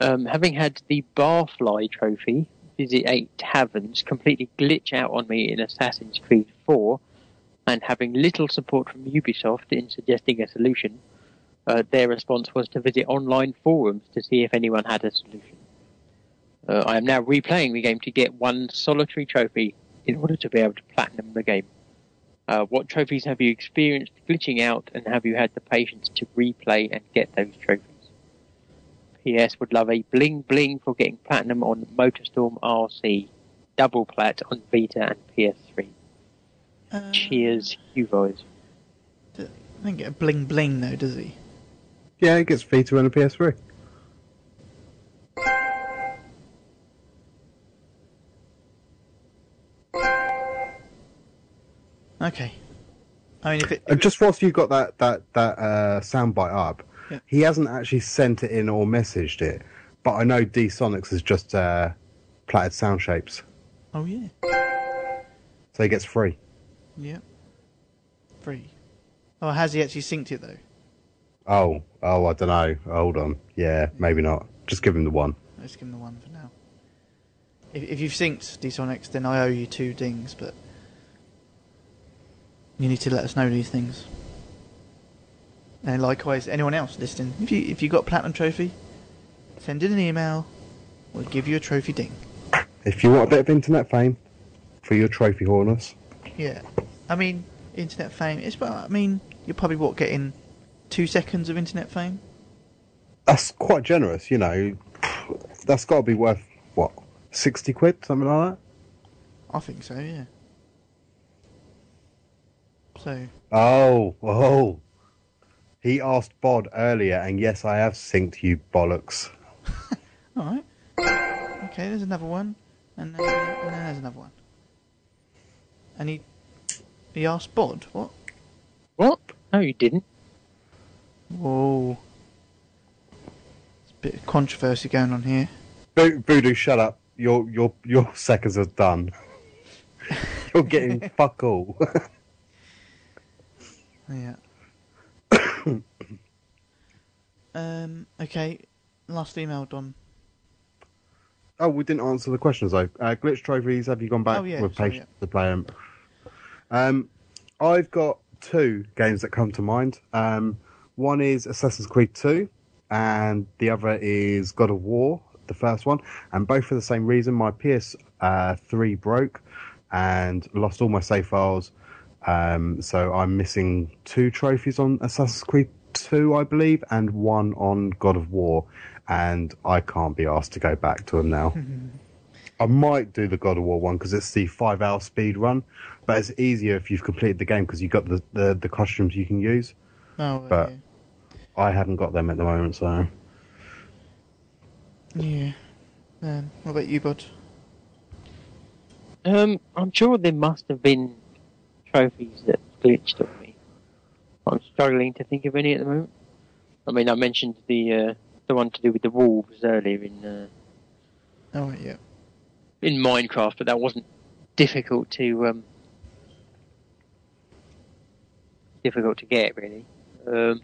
Um, having had the Barfly trophy, visit eight taverns, completely glitch out on me in Assassin's Creed 4, and having little support from Ubisoft in suggesting a solution, uh, their response was to visit online forums to see if anyone had a solution. Uh, I am now replaying the game to get one solitary trophy in order to be able to platinum the game. Uh, what trophies have you experienced glitching out, and have you had the patience to replay and get those trophies? PS would love a bling bling for getting platinum on Motorstorm RC, double plat on Vita and PS3. Uh, Cheers, you guys. I don't get a bling bling though, does he? Yeah, he gets Vita and a PS3. Okay. I mean, if it, Uh, just whilst you got that that that uh, soundbite up, Yeah. he hasn't actually sent it in or messaged it, but I know D Sonics has just uh, platted sound shapes, oh yeah, so he gets free. yeah, free. Oh, has he actually synced it though? Oh, oh, I don't know. Hold on. Yeah, maybe not. Just give him the one. Let's give him the one for now. If, if you've synced Dsonics, then I owe you two dings, but you need to let us know these things. And likewise, anyone else listening, if you if you got platinum trophy, send in an email. We'll give you a trophy ding. If you want a bit of internet fame for your trophy horners, Yeah, I mean, internet fame. It's about. I mean, you're probably what getting two seconds of internet fame. that's quite generous. You know, that's got to be worth what sixty quid, something like that. I think so. Yeah. So Oh, oh. He asked Bod earlier, and yes, I have synced you bollocks. All right. Okay, there's another one, and then, and then there's another one. And he he asked Bod, what? What? No, you didn't. Whoa. There's a bit of controversy going on here. Vo- Voodoo, shut up. Your your your seconds are done. You're getting fuck all. Yeah. um. Okay. Last email, done. oh, we didn't answer the questions though. Uh, glitch trophies. Have you gone back Oh, yeah, with sorry, patience to play them? Um, I've got two games that come to mind. Um, one is Assassin's Creed 2, and the other is God of War, the first one, and both for the same reason. My PS uh, 3 broke and lost all my save files, um, so I'm missing two trophies on Assassin's Creed 2, I believe, and one on God of War, and I can't be asked to go back to them now. I might do the God of War one because it's the five hour speed run, but it's easier if you've completed the game because you've got the, the, the costumes you can use. Oh. But- I haven't got them at the moment, so. yeah. Yeah. Um, what about you, Bud? Um, I'm sure there must have been trophies that glitched on me. I'm struggling to think of any at the moment. I mean, I mentioned the uh, the one to do with the wolves earlier in uh, Oh, yeah. in Minecraft, but that wasn't difficult to um, difficult to get really. Um,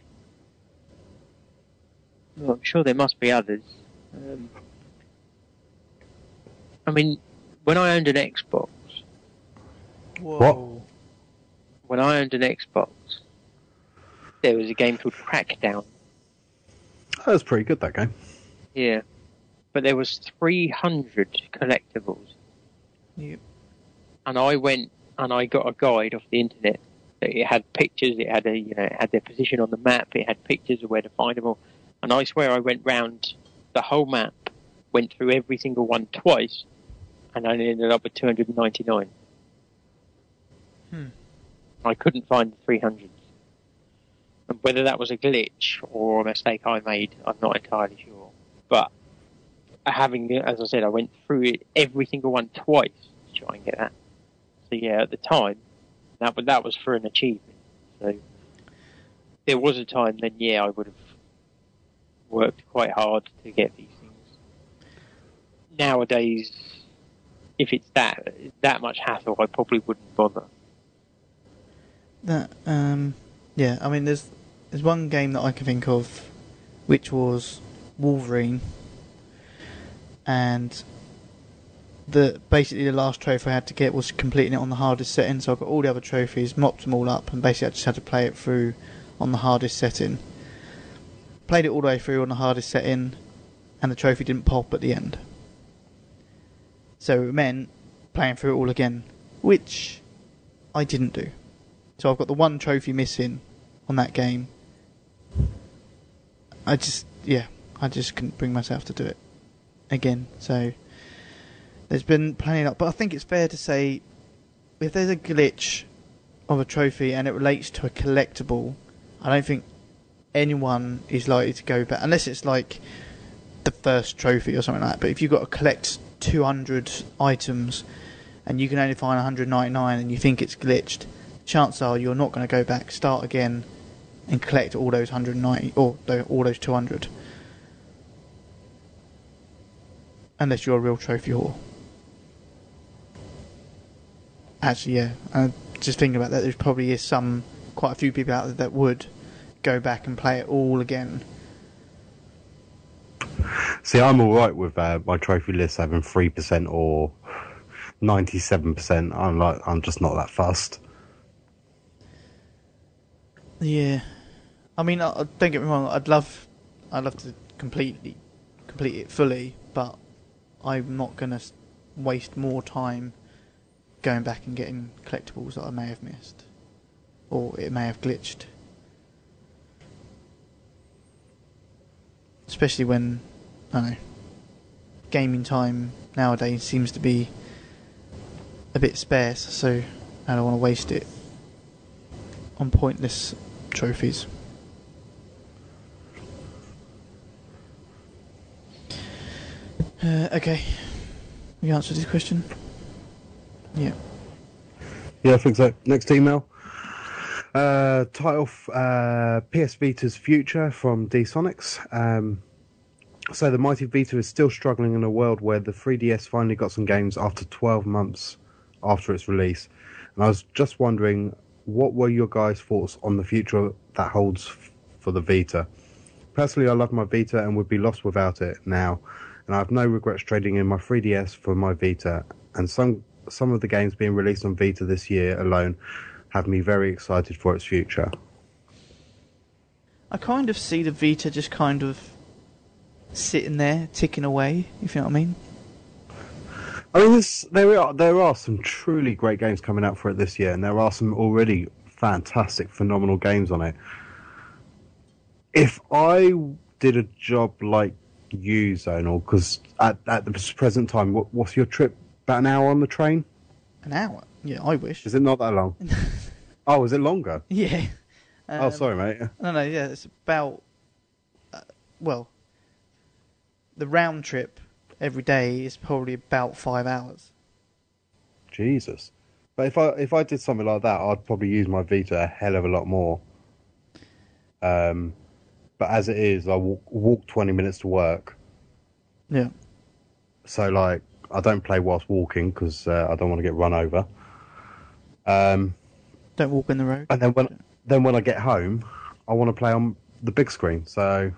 well, I'm sure there must be others. Um, I mean, when I owned an Xbox, Whoa. When I owned an Xbox, there was a game called Crackdown. That was pretty good, that game. Yeah, but there was 300 collectibles. Yep. and I went and I got a guide off the internet. It had pictures. It had a you know it had their position on the map. It had pictures of where to find them all. And I swear I went round the whole map, went through every single one twice, and I ended up with 299. Hmm. I couldn't find the 300. And whether that was a glitch or a mistake I made, I'm not entirely sure. But having, as I said, I went through it every single one twice to try and get that. So yeah, at the time, that that was for an achievement. So there was a time then, yeah, I would have worked quite hard to get these things. Nowadays, if it's that that much hassle, I probably wouldn't bother. That um yeah, I mean there's there's one game that I can think of which was Wolverine and the basically the last trophy I had to get was completing it on the hardest setting, so I got all the other trophies, mopped them all up and basically I just had to play it through on the hardest setting. played it all the way through on the hardest setting, and the trophy didn't pop at the end. So it meant playing through it all again, which I didn't do. So I've got the one trophy missing on that game. I just, yeah, I just couldn't bring myself to do it again. So there's been plenty of, but I think it's fair to say if there's a glitch of a trophy and it relates to a collectible, I don't think anyone is likely to go back unless it's like the first trophy or something like that. But if you've got to collect 200 items and you can only find 199 and you think it's glitched, chances are you're not going to go back, start again, and collect all those 190 or all those 200. Unless you're a real trophy whore. Actually, yeah. Uh, just thinking about that, there probably is some, quite a few people out there that would go back and play it all again. See, I'm all right with uh, my trophy list having three percent or ninety-seven percent. I'm like, I'm just not that fussed. Yeah, I mean, I, don't get me wrong. I'd love, I'd love to completely, complete it fully, but I'm not gonna waste more time going back and getting collectibles that I may have missed, or it may have glitched. Especially when, I don't know, gaming time nowadays seems to be a bit sparse, so I don't want to waste it on pointless trophies. Uh, okay, we answered this question. Yeah. Yeah, I think so. Next email. Uh, title uh, PS Vita's future from D Sonics. Um, so the mighty Vita is still struggling in a world where the 3DS finally got some games after 12 months after its release. And I was just wondering, what were your guys' thoughts on the future that holds for the Vita? Personally, I love my Vita and would be lost without it now, and I have no regrets trading in my 3DS for my Vita. And some some of the games being released on Vita this year alone have me very excited for its future. I kind of see the Vita just kind of sitting there, ticking away, if you know what I mean. I mean, this, there are there are some truly great games coming out for it this year, and there are some already fantastic, phenomenal games on it. If I did a job like you, Zonal, because at at the present time, what, what's your trip? About an hour on the train? An hour? Yeah, I wish. Is it not that long? oh, is it longer? Yeah. oh, Um, sorry, mate. No, no, yeah, it's about. Uh, well, the round trip every day is probably about five hours. Jesus. But if I if I did something like that, I'd probably use my Vita a hell of a lot more. Um, but as it is, I walk, walk twenty minutes to work, Yeah. so like I don't play whilst walking because uh, I don't want to get run over. Um, Don't walk in the road. and then when then when I get home, I want to play on the big screen. So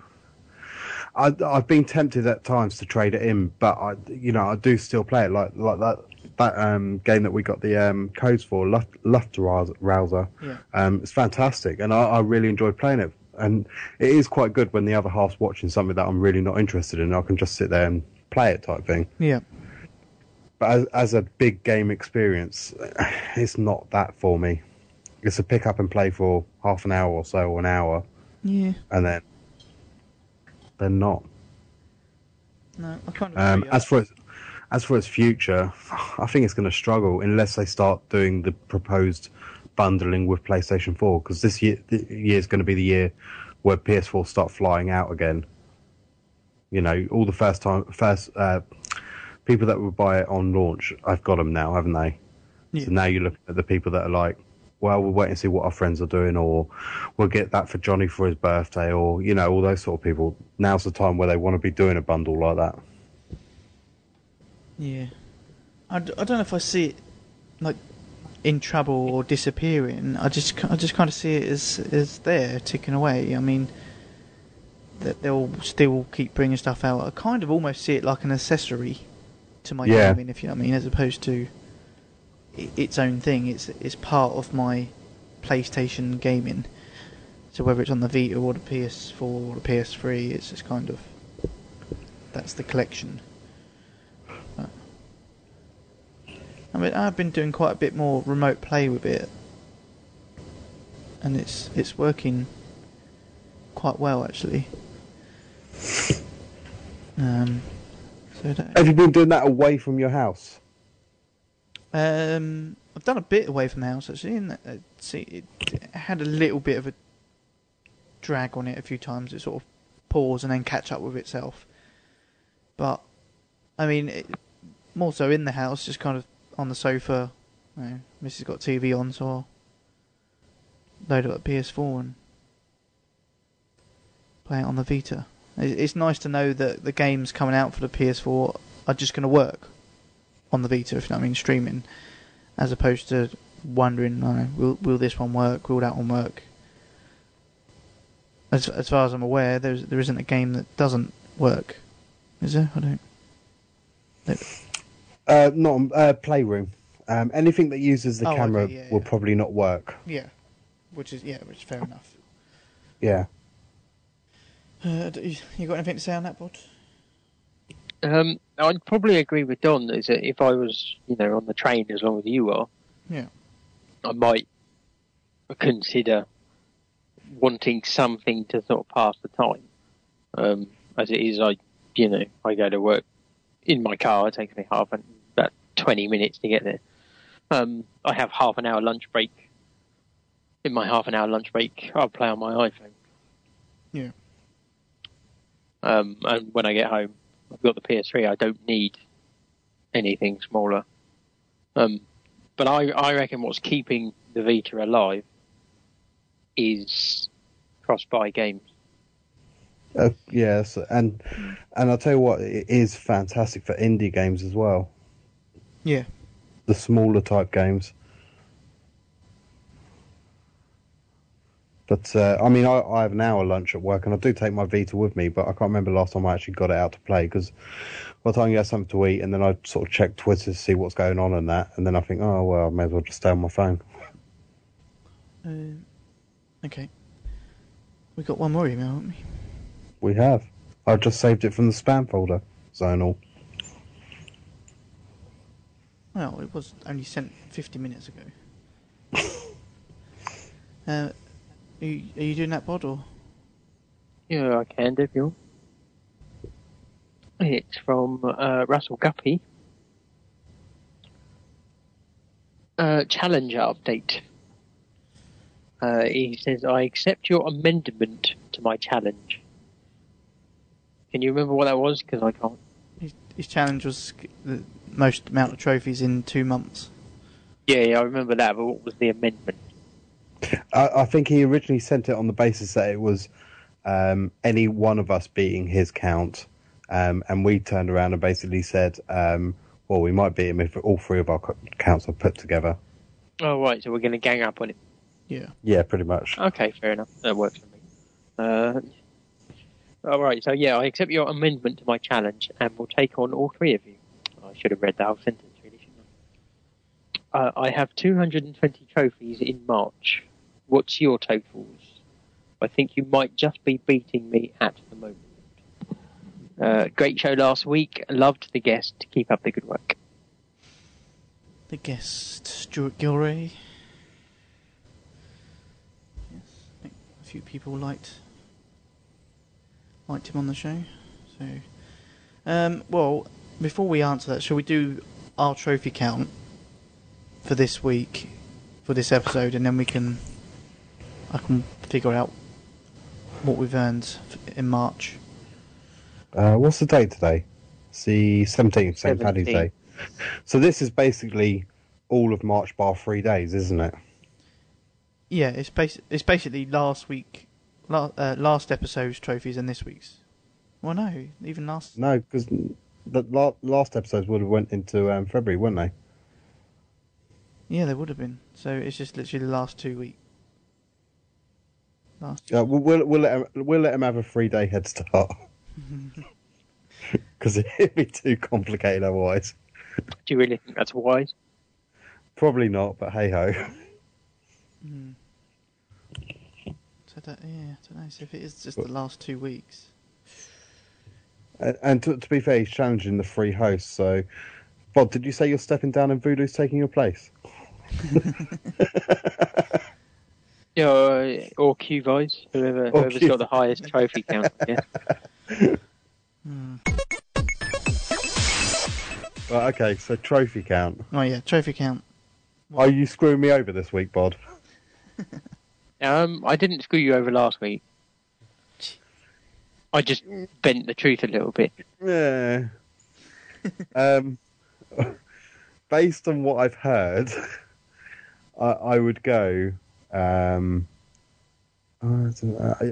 I, I've been tempted at times to trade it in, but I you know I do still play it like like that that um, game that we got the um, codes for Luft, Luftrauser. Yeah. Um, it's fantastic, and I, I really enjoyed playing it. And it is quite good when the other half's watching something that I'm really not interested in. I can just sit there and play it, type thing. Yeah. But as, as a big game experience, it's not that for me. It's a pick up and play for half an hour or so, or an hour, Yeah. and then they're not. No, I of Um, as for its, as for its future, I think it's going to struggle unless they start doing the proposed bundling with PlayStation 4 because this year the year is going to be the year where PS4 start flying out again. You know, all the first time first uh, people that would buy it on launch, I've got them now, haven't they? Yeah. So now you're looking at the people that are like, well, we'll wait and see what our friends are doing, or we'll get that for Johnny for his birthday, or you know, all those sort of people. Now's the time where they want to be doing a bundle like that. Yeah. I, d- I don't know if I see it like in trouble or disappearing. I just I just kind of see it as as there ticking away. I mean, that they'll still keep bringing stuff out. I kind of almost see it like an accessory to my Yeah. gaming, if you know what I mean, as opposed to its own thing. It's it's part of my PlayStation gaming. So whether it's on the Vita or the PS4 or the PS3, it's just kind of that's the collection. But, I mean, I've been doing quite a bit more remote play with it, and it's it's working quite well actually. Um, so that, Have you been doing that away from your house? Um, I've done a bit away from the house actually, and uh, see, it, had a little bit of a drag on it a few times. It sort of pause and then catch up with itself. But I mean, it, more so in the house, just kind of on the sofa. You know, Mrs. got TV on, so I'll load up a PS4 and play it on the Vita. It's nice to know that the games coming out for the PS4 are just going to work on the Vita, if you know what I mean, streaming, as opposed to wondering, I will will this one work? Will that one work? As as far as I'm aware, there's there isn't a game that doesn't work, is there? I don't. Uh, not on- uh, Playroom. Um, anything that uses the Oh, okay, camera yeah, will yeah. probably not work. Yeah, which is yeah, which is fair enough. Yeah. Uh, you, you got anything to say on that, Bod? Um, I'd probably agree with Don. Is that if I was, you know, on the train as long as you are, Yeah. I might consider wanting something to sort of pass the time. Um, as it is, I, you know, I go to work in my car. It takes me half an about twenty minutes to get there. Um, I have half an hour lunch break. In my half an hour lunch break, I'll play on my iPhone. Yeah. Um, and when I get home, I've got the PS3. I don't need anything smaller. Um, but I, I reckon what's keeping the Vita alive is cross-buy games. Uh, yes, and and I'll tell you what, it is fantastic for indie games as well. Yeah. The smaller type games. But uh, I mean, I, I have an hour lunch at work, and I do take my Vita with me. But I can't remember last time I actually got it out to play because by the time you have something to eat, and then I sort of check Twitter to see what's going on and that, and then I think, oh well, I may as well just stay on my phone. Uh, okay. We got one more email, haven't we? We have. I've just saved it from the spam folder. Zonal. Well, it was only sent 50 minutes ago. uh, are you, are you doing that, Bod, or? Yeah, I can do if you want. It's from uh, Russell Guppy. Uh, challenger update. Uh, he says, I accept your amendment to my challenge. Can you remember what that was? Because I can't. His, his challenge was the most amount of trophies in two months. Yeah, yeah, I remember that, but what was the amendment? I, I think he originally sent it on the basis that it was um, any one of us beating his count, um, and we turned around and basically said, um, "Well, we might beat him if all three of our counts are put together." Oh, right, so we're going to gang up on him. Yeah. Yeah, pretty much. Okay, fair enough. That works for me. Uh, all right, so yeah, I accept your amendment to my challenge, and we'll take on all three of you. I should have read that whole sentence, really, shouldn't I? Uh, I have 220 trophies in March. What's your totals? I think you might just be beating me at the moment. Uh, great show last week. Loved the guest. Keep up the good work. The guest, Stuart Gilray. Yes, a few people liked liked him on the show. So, um, well, before we answer that, shall we do our trophy count for this week, for this episode, and then we can I can figure out what we've earned in March. Uh, what's the date today? It's the seventeenth, St. Paddy's Day. So this is basically all of March bar three days, isn't it? Yeah, it's bas- it's basically last week, la- uh, last episode's trophies and this week's. Well, no, even last. No, because the la- last episodes would have went into um, February, wouldn't they? Yeah, there would have been. So it's just literally the last two weeks. Last. Uh, we'll, we'll, we'll, let him, we'll let him have a three day head start. Because it'd be too complicated otherwise. Do you really think that's wise? Probably not, but hey ho. Mm. So don't, yeah, I don't know. So if it is just the last two weeks, And, and to, to be fair, he's challenging the free host. So, Bod, did you say you're stepping down and Voodoo's taking your place? Yeah, or, or Q Vice, whoever, Or whoever's Q got the highest trophy count. Yeah. Right, okay, so trophy count. oh yeah, trophy count. Are you screwing me over this week, Bod? Um, I didn't screw you over last week. I just bent the truth a little bit. Yeah. um, based on what I've heard, I, I would go. Um, uh,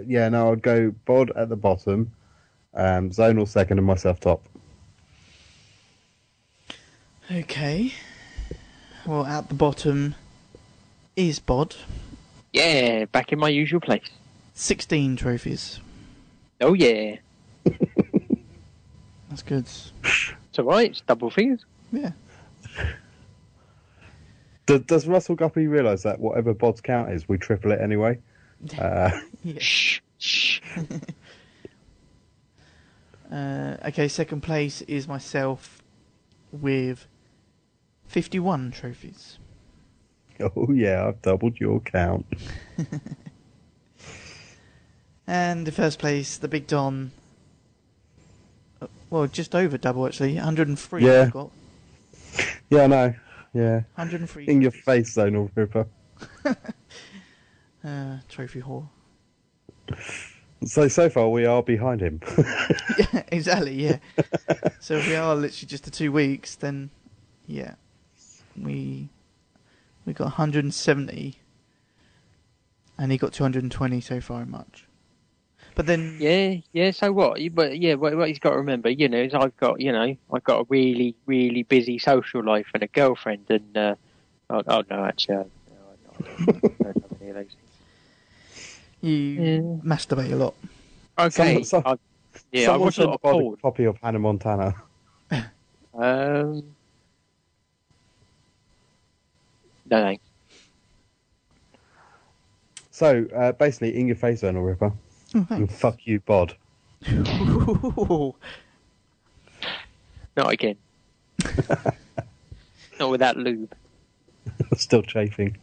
yeah, no, I'd go Bod at the bottom, um, Zonal second, and myself top. Okay. Well, at the bottom is Bod. Yeah, back in my usual place. Sixteen trophies. Oh yeah, That's good. it's alright. It's double figures. Yeah. Does, does Russell Guppy realise that whatever Bod's count is, we triple it anyway? Uh. Shh, shh. Uh, okay, second place is myself with fifty-one trophies. oh yeah, I've doubled your count. And the first place, the Big Don. uh, Well, just over double actually. 103 Yeah. I've got. Yeah, I know. Yeah, 103 in your face, Zonal Ripper. uh, trophy whore. So so far we are behind him. yeah, exactly. Yeah. so if we are literally just the two weeks, then yeah, we we got 170, and he got 220 so far in March. But then Yeah, yeah. So what? But yeah, what, what he's got to remember, you know, is I've got, you know, I've got a really, really busy social life and a girlfriend, and uh, oh, oh no, actually, I, no, I don't have any of those things. you Yeah. masturbate a lot. Okay, Some- some- I, yeah, I Someone watch a lot of porn. copy of Hannah Montana. Um, no, thanks. So uh, basically, in your face, Zonal Ripper. Oh, And fuck you, Bod. Ooh. Not again. Not with that lube. Still chafing.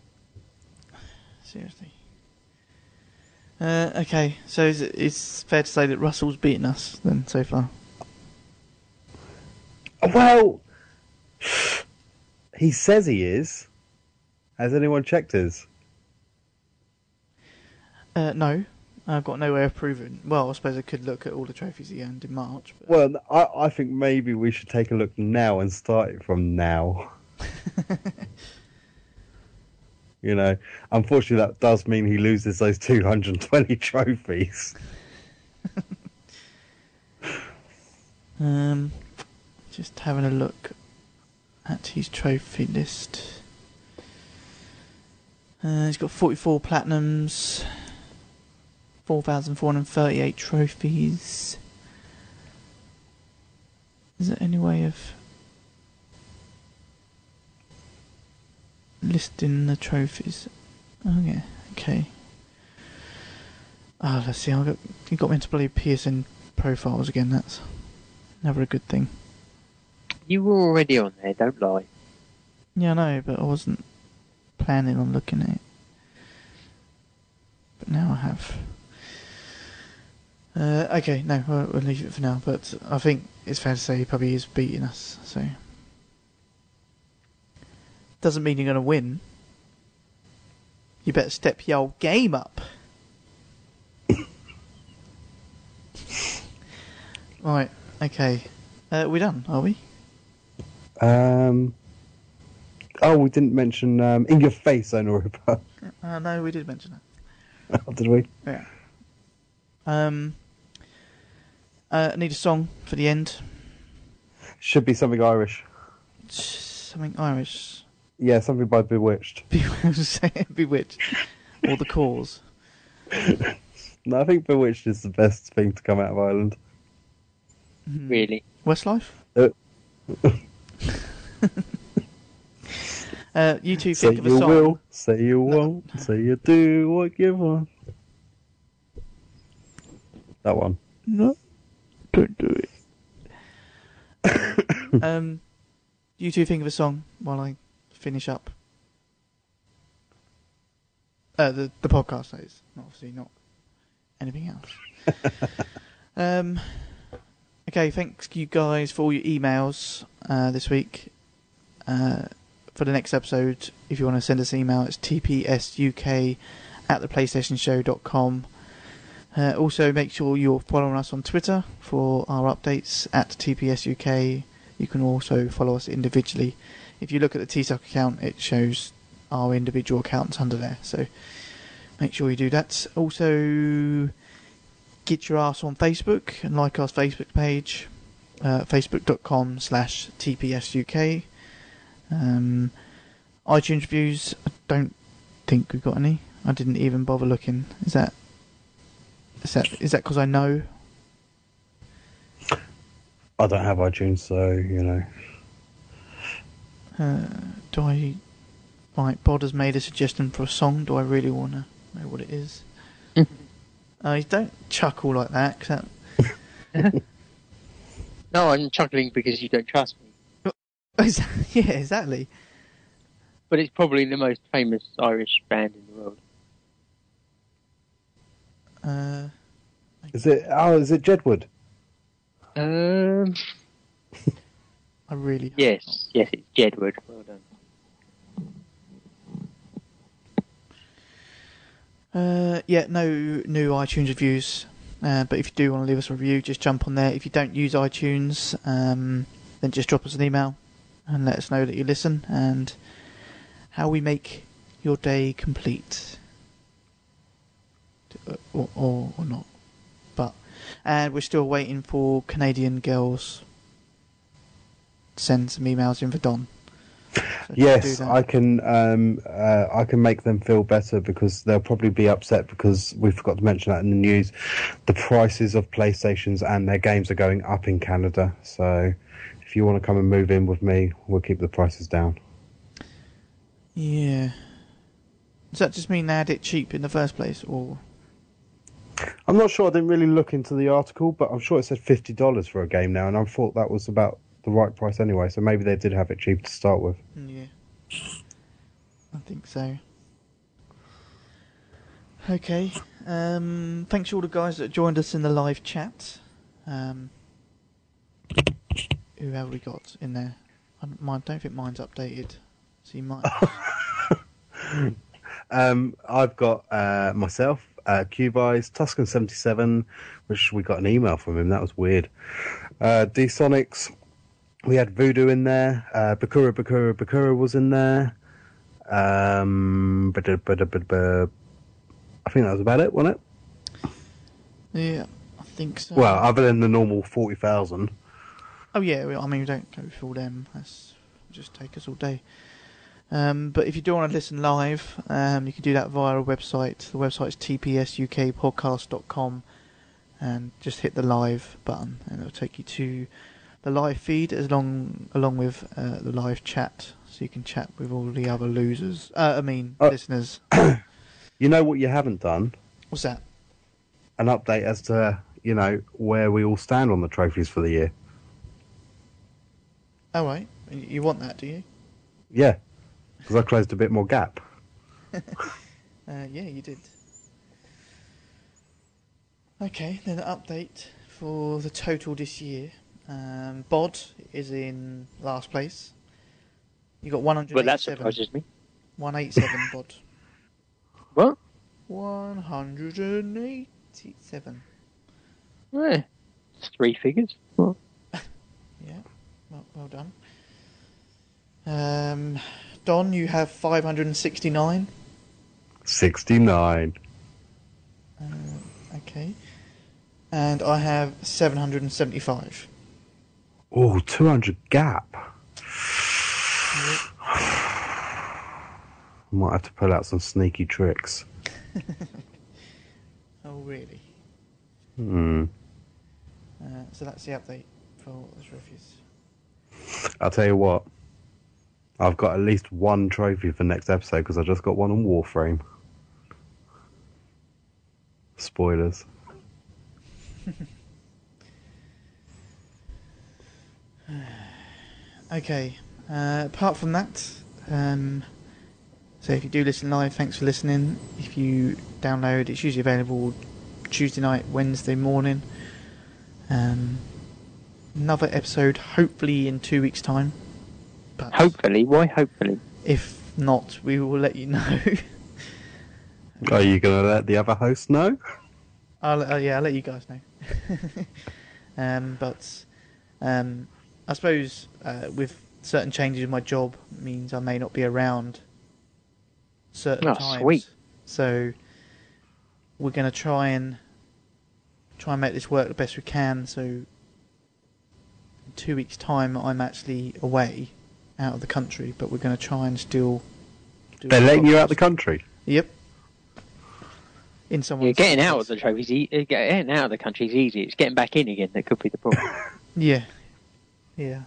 Seriously. Uh, okay, so is it, it's fair to say that Russell's beaten us then so far. Well, he says he is. Has anyone checked his? Uh, no, I've got no way of proving. Well, I suppose I could look at all the trophies he earned in March. But... Well, I, I think maybe we should take a look now and start it from now. you know, unfortunately, that does mean he loses those 220 trophies. Um, just having a look at his trophy list. Uh, he's got 44 platinums, 4,438 trophies. Is there any way of listing the trophies? Okay, yeah, okay. Oh, let's see. I got you got me into believe PSN profiles again. That's never a good thing. You were already on there, don't lie. Yeah, I know, but I wasn't planning on looking at it. But now I have. Uh, okay, no, we'll, we'll leave it for now. But I think it's fair to say he probably is beating us. So doesn't mean you're going to win. You better step your old game up. right. Okay. Uh, we done? Are we? Um. Oh, we didn't mention um, in your face, Ripper. Uh, no, we did mention that. Oh, Did we? Yeah. Um. Uh, I need a song for the end. Should be something Irish. Something Irish. Yeah, something by B*Witched. B*Witched. Or the Corrs. No, I think B*Witched is the best thing to come out of Ireland. Really. Westlife? Uh, Uh, you two say think of a you song. will, say you won't, say you do what you want. That one. No, don't do it. um, you two think of a song while I finish up. Uh, the the podcast that is, not obviously not anything else. um, okay, thanks you guys for all your emails uh, this week. Uh, for the next episode, if you want to send us an email, it's tpsuk at theplaystationshow.com. Uh, also, make sure you're following us on Twitter for our updates at TPSUK. You can also follow us individually. If you look at the TSUK account, it shows our individual accounts under there. So make sure you do that. Also, get your ass on Facebook and like our Facebook page, uh, facebook.com slash TPSUK. Um, iTunes reviews, I don't think we've got any. I didn't even bother looking. Is that is that is that because I know? I don't have iTunes, so you know. Uh, do I? Right, Bod has made a suggestion for a song. Do I really want to know what it is? uh, don't chuckle like that. 'cause that No, I'm chuckling because you don't trust me. yeah, exactly. But it's probably the most famous Irish band in the world. Uh, Is it? Oh, is it Jedward? Um, I really hope yes, yes, it's Jedward. Well done. Uh, yeah, no new iTunes reviews. Uh, but if you do want to leave us a review, just jump on there. If you don't use iTunes, um, then just drop us an email and let us know that you listen and how we make your day complete. Or, or, or not. But, and we're still waiting for Canadian girls to send some emails in for Don. So Yes. I can. Um, uh, I can make them feel better because they'll probably be upset because we forgot to mention that in the news. The prices of PlayStations and their games are going up in Canada. So, if you want to come and move in with me, we'll keep the prices down. Yeah. Does that just mean they had it cheap in the first place, or I'm not sure. I didn't really look into the article, but I'm sure it said fifty dollars for a game now, and I thought that was about the right price anyway. So maybe they did have it cheap to start with. yeah? I think so. Okay. Um, thanks to all the guys that joined us in the live chat. Um, who have we got in there? I don't, mine, don't think mine's updated. So you might. Um, I've got uh, myself, uh, Cubeyes, Tuscan77, which we got an email from him. That was weird. Uh, D Sonics, we had Voodoo in there. Uh, Bakura, Bakura, Bakura was in there. Um, but, but, but, but, but, I think that was about it, wasn't it? yeah, I think so. Well, other than the normal 40,000. Oh yeah, I mean we don't go through all them. That's just take us all day. Um, but if you do want to listen live, um, you can do that via our website. The website is tpsukpodcast.com, and just hit the live button, and it'll take you to the live feed as long along with uh, the live chat, so you can chat with all the other losers. Uh, I mean, Uh, listeners. You know what you haven't done? What's that? An update as to, you know, where we all stand on the trophies for the year. Oh right, you want that, do you? Yeah, because I closed a bit more gap. Uh, yeah, you did. Okay, then an update for the total this year. Um, Bod is in last place. You got one hundred. Well, that 187. surprises me. 187, Bod. What? 187. Eh, it's three figures. Well, Yeah, well, well done. Um, Don, you have 569. 69. Okay. And I have 775. Oh, 200 gap. Might have to pull out some sneaky tricks. Oh, really? Hmm. Uh, so that's the update for the trophies. I'll tell you what. I've got at least one trophy for next episode because I just got one on Warframe. Spoilers. okay. Uh, apart from that, um, so if you do listen live, thanks for listening. If you download, it's usually available Tuesday night, Wednesday morning. Um, another episode, hopefully in two weeks' time. But Hopefully, why hopefully? if not, we will let you know. Are you going to let the other host know? I'll, uh, yeah, I'll let you guys know. um, but um, I suppose uh, with certain changes in my job means I may not be around certain Oh, times. sweet. So we're going to try and try and make this work the best we can. So in two weeks' time, I'm actually away out of the country, but we're going to try and still. Do They're letting you out podcast. the country. Yep. In someone's You're getting out of the trophies. Getting out of the country is easy. It's getting back in again that could be the problem. Yeah, yeah.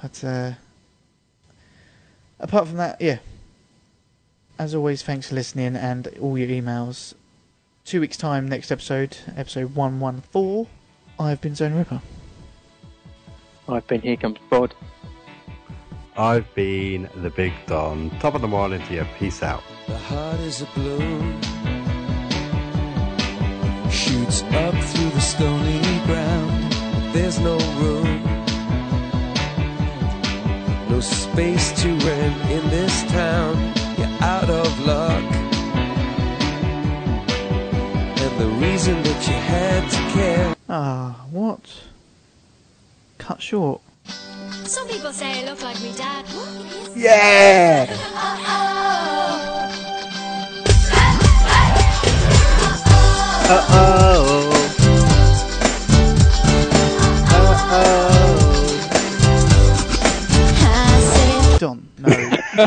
But uh, apart from that, yeah. As always, thanks for listening and all your emails. Two weeks' time, next episode, episode one one four. I've been Zone Ripper. I've been here comes Bod. I've been the Big Don. Top of the morning to you. Peace out. The heart is a balloon Shoots up through the stony ground There's no room No space to rent in this town You're out of luck And the reason that you had to care Ah, what? Cut short. Some people say I look like me dad. Yeah! Uh-oh. Uh-oh. I said, Don, no.